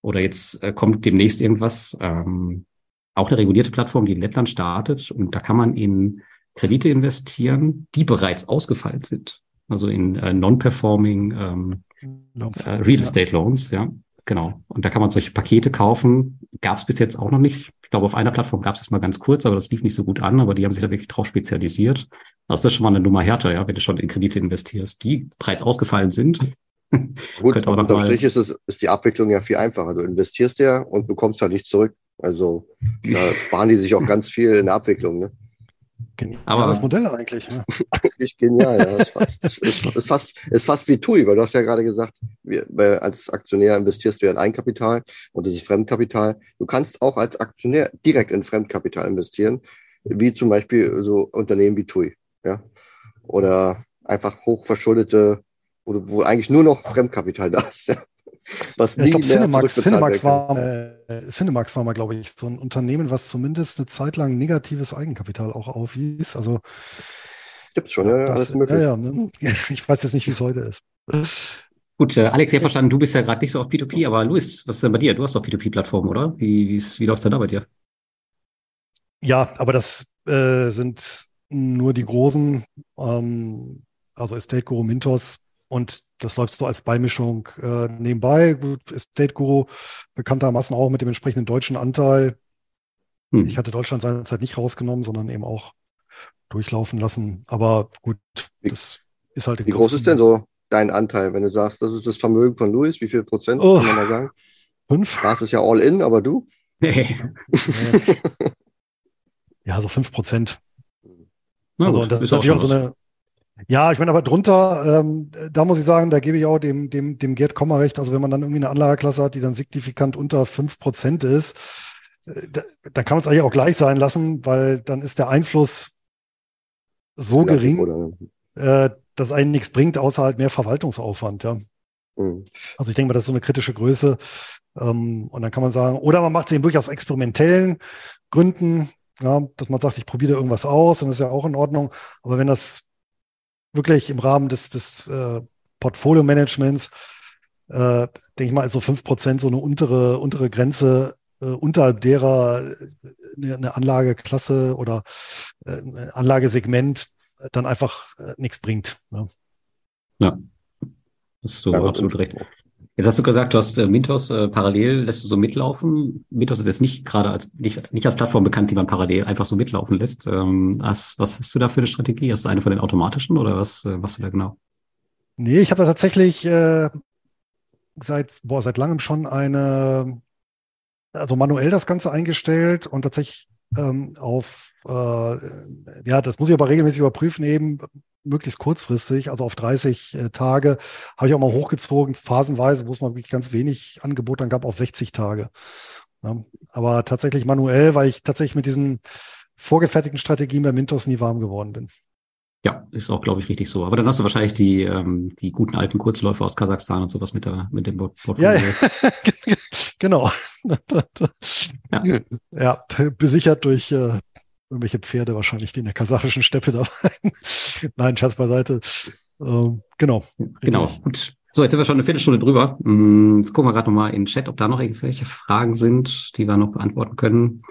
Oder jetzt äh, kommt demnächst irgendwas, ähm, auch eine regulierte Plattform, die in Lettland startet und da kann man in Kredite investieren, die bereits ausgefallen sind. Also in äh, non-performing ähm, äh, Real Estate Loans, ja. Genau. Und da kann man solche Pakete kaufen. Gab es bis jetzt auch noch nicht. Ich glaube, auf einer Plattform gab es das mal ganz kurz, aber das lief nicht so gut an, aber die haben sich da wirklich drauf spezialisiert. Also das ist schon mal eine Nummer härter, ja, wenn du schon in Kredite investierst, die bereits ausgefallen sind. [laughs] Gut, aber unterm Strich ist, es, ist die Abwicklung ja viel einfacher. Du investierst ja und bekommst halt nicht zurück. Also [laughs] da sparen die sich auch ganz viel in der Abwicklung. Ne? Geniales Aber, Modell eigentlich. Ja. [laughs] Eigentlich genial, ja. Es ist, ist, fast, ist fast wie TUI, weil du hast ja gerade gesagt, wir, als Aktionär investierst du ja in Eigenkapital und das ist Fremdkapital. Du kannst auch als Aktionär direkt in Fremdkapital investieren, wie zum Beispiel so Unternehmen wie TUI. Ja? Oder einfach hochverschuldete, wo, wo eigentlich nur noch Fremdkapital da ist. Ja? Was ja, ich glaube, Cinemax, Cinemax, war, äh, Cinemax war mal, glaube ich, so ein Unternehmen, was zumindest eine Zeit lang negatives Eigenkapital auch aufwies. Also Gibt's schon, ja, das, alles möglich. Ja, ja, ne? [laughs] ich weiß jetzt nicht, wie es heute ist. Gut, äh, Alex, ich habe verstanden, du bist ja gerade nicht so auf P2P, aber Luis, was ist denn bei dir? Du hast doch P2P-Plattformen, oder? Wie, wie, wie läuft es denn da bei dir? Ja, aber das äh, sind nur die großen, ähm, also Estate Guru Mintos und das läuft so als Beimischung äh, nebenbei. Gut, Estate Guru bekanntermaßen auch mit dem entsprechenden deutschen Anteil. Hm. Ich hatte Deutschland seinerzeit nicht rausgenommen, sondern eben auch durchlaufen lassen. Aber gut, das ist halt. Wie groß ist denn so dein Anteil, wenn du sagst, das ist das Vermögen von Louis? Wie viel Prozent oh, kann man da sagen? Fünf. Das ist ja all in, aber du? [laughs] ja, so fünf Prozent. Also, gut, das ist natürlich auch so eine. Ja, ich meine, aber drunter, ähm, da muss ich sagen, da gebe ich auch dem, dem, dem Gerd Kommer recht. Also, wenn man dann irgendwie eine Anlageklasse hat, die dann signifikant unter fünf Prozent ist, äh, da, da kann man es eigentlich auch gleich sein lassen, weil dann ist der Einfluss so ja, gering, äh, dass einen nichts bringt, außer halt mehr Verwaltungsaufwand, ja. Mhm. Also ich denke mal, das ist so eine kritische Größe. Ähm, und dann kann man sagen, oder man macht es eben wirklich aus experimentellen Gründen, ja, dass man sagt, ich probiere irgendwas aus, dann ist ja auch in Ordnung. Aber wenn das wirklich im Rahmen des, des äh, Portfolio-Managements, äh, denke ich mal, also fünf Prozent so eine untere, untere Grenze, äh, unterhalb derer eine, eine Anlageklasse oder äh, ein Anlagesegment dann einfach äh, nichts bringt. Ne? Ja, hast du ja, absolut recht. Jetzt hast du gesagt, du hast äh, Mintos äh, parallel, lässt du so mitlaufen. Mintos ist jetzt nicht gerade als nicht, nicht als Plattform bekannt, die man parallel einfach so mitlaufen lässt. Ähm, was, was hast du da für eine Strategie? Hast du eine von den automatischen oder was äh, machst du da genau? Nee, ich habe da tatsächlich äh, seit, boah, seit langem schon eine, also manuell das Ganze eingestellt und tatsächlich ähm, auf, äh, ja, das muss ich aber regelmäßig überprüfen, eben möglichst kurzfristig, also auf 30 äh, Tage, habe ich auch mal hochgezogen, phasenweise, wo es mal wirklich ganz wenig Angebot dann gab, auf 60 Tage. Ja, aber tatsächlich manuell, weil ich tatsächlich mit diesen vorgefertigten Strategien bei Mintos nie warm geworden bin. Ja, ist auch, glaube ich, richtig so. Aber dann hast du wahrscheinlich die, ähm, die guten alten Kurzläufe aus Kasachstan und sowas mit, der, mit dem Portfolio. Ja, [laughs] genau. ja. ja, besichert durch äh, irgendwelche Pferde wahrscheinlich, die in der kasachischen Steppe da waren. [laughs] Nein, Schatz beiseite. Ähm, genau. Genau, gut. So, jetzt sind wir schon eine Viertelstunde drüber. Mm, jetzt gucken wir gerade nochmal in den Chat, ob da noch irgendwelche Fragen sind, die wir noch beantworten können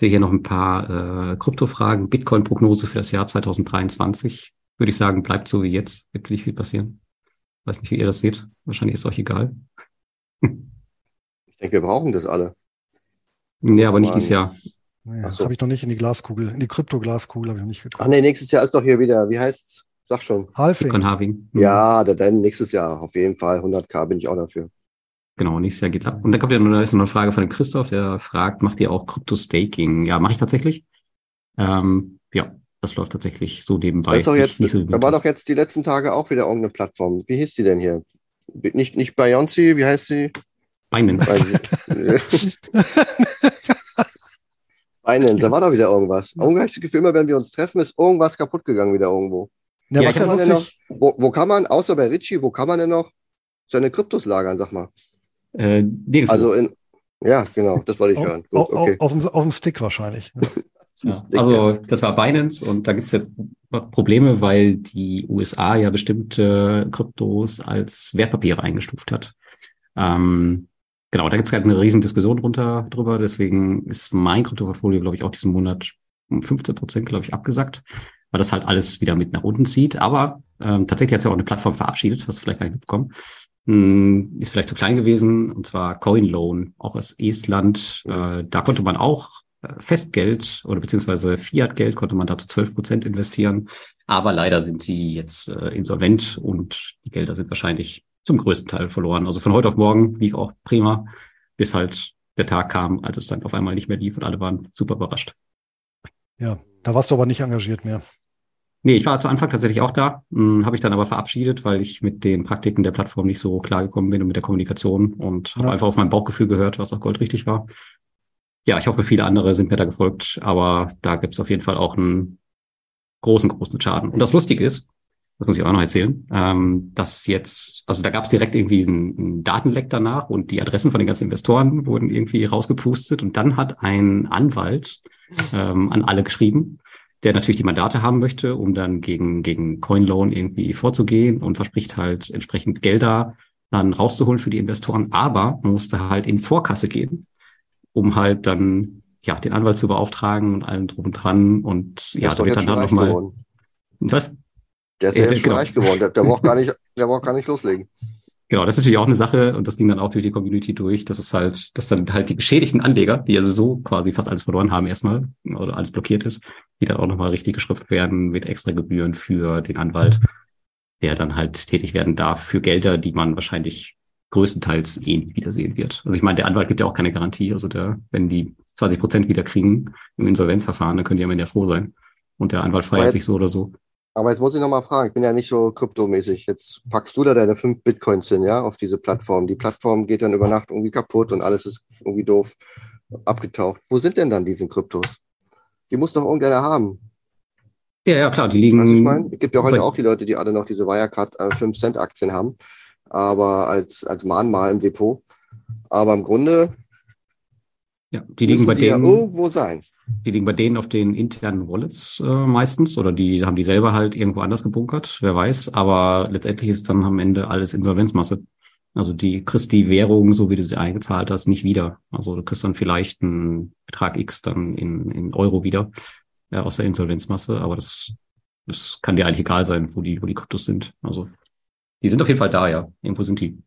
sehe hier noch ein paar äh, Kryptofragen. Bitcoin-Prognose für das Jahr 2023. Würde ich sagen, bleibt so wie jetzt. Wird nicht viel passieren. Weiß nicht, wie ihr das seht. Wahrscheinlich ist es euch egal. ich denke, wir brauchen das alle. Nee, aber nicht dieses Jahr. Naja, so. Habe ich noch nicht in die Glaskugel, in die Krypto-Glaskugel habe ich noch nicht geguckt. Ach nee, nächstes Jahr ist doch hier wieder, wie heißt's? Sag schon. Halving. Bitcoin Halving. Mhm. Ja, dann nächstes Jahr auf jeden Fall. 100k bin ich auch dafür. Genau, nächstes Jahr geht's ab. Und dann kommt ja noch, ist noch eine Frage von Christoph, der fragt, macht ihr auch Krypto-Staking? Ja, mache ich tatsächlich. Ähm, ja, das läuft tatsächlich so nebenbei. Das ist doch jetzt, nicht, nicht so da war doch jetzt die letzten Tage auch wieder irgendeine Plattform. Wie hieß die denn hier? Nicht, nicht Beyoncé, wie heißt sie? Binance. [laughs] Binance, da war doch wieder irgendwas. Irgendwie habe ich das Gefühl, immer wenn wir uns treffen, ist irgendwas kaputt gegangen wieder irgendwo. Ja, ja, was kann man denn noch, wo, wo kann man, außer bei Richie, wo kann man denn noch seine Kryptos lagern, sag mal? Äh, also in, ja, genau, das wollte ich hören. Gut, okay. auf, auf, auf, dem Stick wahrscheinlich. Ja, [laughs] also das war Binance und da gibt es jetzt Probleme, weil die USA ja bestimmte Kryptos als Wertpapiere eingestuft hat. Ähm, genau, da gibt es gerade eine riesen Diskussion runter, drüber. Deswegen ist mein Kryptoportfolio, glaube ich, auch diesen Monat um 15 Prozent, glaube ich, abgesackt, weil das halt alles wieder mit nach unten zieht. Aber ähm, tatsächlich hat es ja auch eine Plattform verabschiedet, hast du vielleicht gar nicht mitbekommen. Hm, ist vielleicht zu klein gewesen, und zwar CoinLoan, auch aus Estland. Äh, da konnte man auch äh, Festgeld oder beziehungsweise Fiat-Geld konnte man da zu 12 Prozent investieren. Aber leider sind die jetzt äh, insolvent und die Gelder sind wahrscheinlich zum größten Teil verloren. Also von heute auf morgen lief auch prima, bis halt der Tag kam, als es dann auf einmal nicht mehr lief und alle waren super überrascht. Ja, da warst du aber nicht engagiert mehr. Nee, ich war zu Anfang tatsächlich auch da, hm, habe ich dann aber verabschiedet, weil ich mit den Praktiken der Plattform nicht so klar gekommen bin und mit der Kommunikation und ja. habe einfach auf mein Bauchgefühl gehört, was auch goldrichtig war. Ja, ich hoffe, viele andere sind mir da gefolgt, aber da gibt es auf jeden Fall auch einen großen, großen Schaden. Und das Lustige ist, das muss ich auch noch erzählen, ähm, dass jetzt, also da gab es direkt irgendwie einen, einen Datenleck danach und die Adressen von den ganzen Investoren wurden irgendwie rausgepustet und dann hat ein Anwalt ähm, an alle geschrieben der natürlich die Mandate haben möchte, um dann gegen, gegen CoinLoan irgendwie vorzugehen und verspricht halt entsprechend Gelder dann rauszuholen für die Investoren. Aber man musste halt in Vorkasse gehen, um halt dann ja, den Anwalt zu beauftragen und allem drum und dran. Und ja, da wird dann, dann nochmal. Was? Der ist ja, jetzt schon genau. reich geworden. Der, der, braucht gar nicht, der braucht gar nicht loslegen. Genau, das ist natürlich auch eine Sache und das ging dann auch durch die Community durch, dass es halt, dass dann halt die beschädigten Anleger, die also so quasi fast alles verloren haben erstmal oder alles blockiert ist, die dann auch nochmal richtig geschrift werden mit extra Gebühren für den Anwalt, der dann halt tätig werden darf für Gelder, die man wahrscheinlich größtenteils eh nicht wiedersehen wird. Also ich meine, der Anwalt gibt ja auch keine Garantie. Also der, wenn die 20 Prozent wieder kriegen im Insolvenzverfahren, dann können die am Ende ja froh sein. Und der Anwalt feiert sich so oder so. Aber jetzt muss ich nochmal fragen, ich bin ja nicht so kryptomäßig. Jetzt packst du da deine fünf Bitcoins hin, ja, auf diese Plattform. Die Plattform geht dann über Nacht irgendwie kaputt und alles ist irgendwie doof abgetaucht. Wo sind denn dann diese Kryptos? Die muss doch irgendeiner haben. Ja, ja, klar, die liegen. Also ich meine, es gibt ja heute auch die Leute, die alle noch diese Wirecard äh, 5 Cent Aktien haben, aber als, als Mahnmal im Depot. Aber im Grunde. Ja, die liegen bei die denen. Ja irgendwo sein. Die liegen bei denen auf den internen Wallets äh, meistens oder die haben die selber halt irgendwo anders gebunkert, wer weiß. Aber letztendlich ist es dann am Ende alles Insolvenzmasse. Also die kriegst die Währung, so wie du sie eingezahlt hast, nicht wieder. Also du kriegst dann vielleicht einen Betrag X dann in, in Euro wieder äh, aus der Insolvenzmasse, aber das, das kann dir eigentlich egal sein, wo die, wo die Kryptos sind. Also die sind auf jeden Fall da, ja. Irgendwo sind die.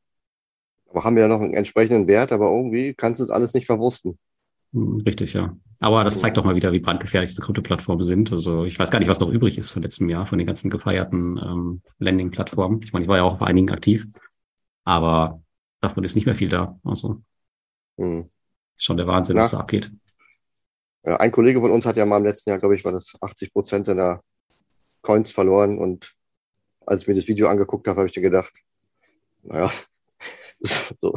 Aber haben ja noch einen entsprechenden Wert, aber irgendwie kannst du es alles nicht verwursten. Hm, richtig, ja. Aber das zeigt doch mal wieder, wie brandgefährlich diese Krypto-Plattformen sind. Also ich weiß gar nicht, was noch übrig ist von letztem Jahr, von den ganzen gefeierten ähm, Landing-Plattformen. Ich meine, ich war ja auch auf einigen aktiv, aber davon ist nicht mehr viel da. Also hm. ist schon der Wahnsinn, ja. was da abgeht. Ein Kollege von uns hat ja mal im letzten Jahr, glaube ich, war das 80 Prozent seiner Coins verloren. Und als ich mir das Video angeguckt habe, habe ich dir gedacht, naja, [laughs] so,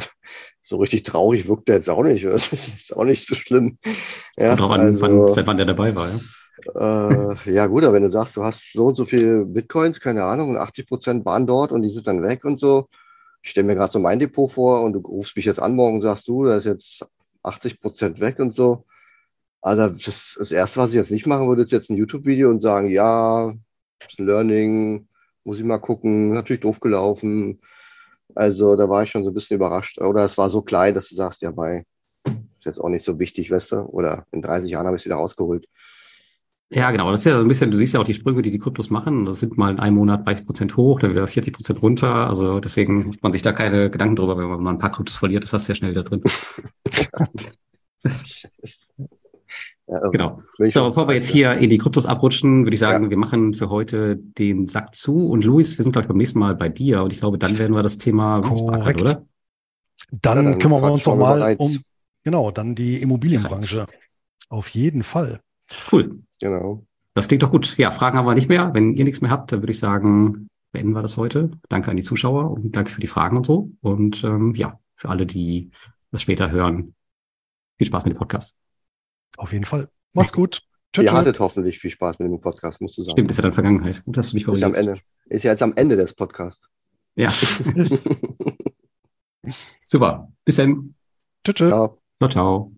so richtig traurig wirkt der jetzt auch nicht. [laughs] Das ist auch nicht so schlimm. Ja, drauf an, also, wann, seit wann der dabei war, ja. Äh, ja, gut, aber wenn du sagst, du hast so und so viel Bitcoins, keine Ahnung, und 80 Prozent waren dort und die sind dann weg und so. Ich stelle mir gerade so mein Depot vor und du rufst mich jetzt an morgen und sagst du, da ist jetzt 80 Prozent weg und so. Also das, das Erste, was ich jetzt nicht machen würde, ist jetzt ein YouTube-Video und sagen, ja, Learning, muss ich mal gucken, natürlich doof gelaufen, also da war ich schon so ein bisschen überrascht. Oder es war so klein, dass du sagst, ja, bei ist jetzt auch nicht so wichtig, weißt du? Oder in 30 Jahren habe ich es wieder rausgeholt. Ja, genau. Das ist ja ein bisschen, du siehst ja auch die Sprünge, die die Kryptos machen. Das sind mal in einem Monat 30 Prozent hoch, dann wieder 40 Prozent runter. Also deswegen macht man sich da keine Gedanken drüber, wenn man mal ein paar Kryptos verliert, ist das sehr schnell wieder drin. [laughs] Ja, genau. So, bevor wir jetzt hier in die Kryptos abrutschen, würde ich sagen, ja. wir machen für heute den Sack zu. Und Luis, wir sind, glaube ich, beim nächsten Mal bei dir. Und ich glaube, dann werden wir das Thema Korrekt. oder? Dann, ja, dann kümmern wir uns nochmal um, genau, dann die Immobilienbranche. Auf jeden Fall. Cool. Genau. Das klingt doch gut. Ja, Fragen haben wir nicht mehr. Wenn ihr nichts mehr habt, dann würde ich sagen, beenden wir das heute. Danke an die Zuschauer und danke für die Fragen und so. Und ähm, ja, für alle, die das später hören, viel Spaß mit dem Podcast. Auf jeden Fall. Macht's gut. Tschüss. Ihr hattet hoffentlich viel Spaß mit dem Podcast, musst du sagen. Stimmt, ist ja dann Vergangenheit. Gut, dass du mich. Ist, am Ende. ist ja jetzt am Ende des Podcasts. Ja. [laughs] Super. Bis dann. Tschüss. Ciao. Ciao, ciao.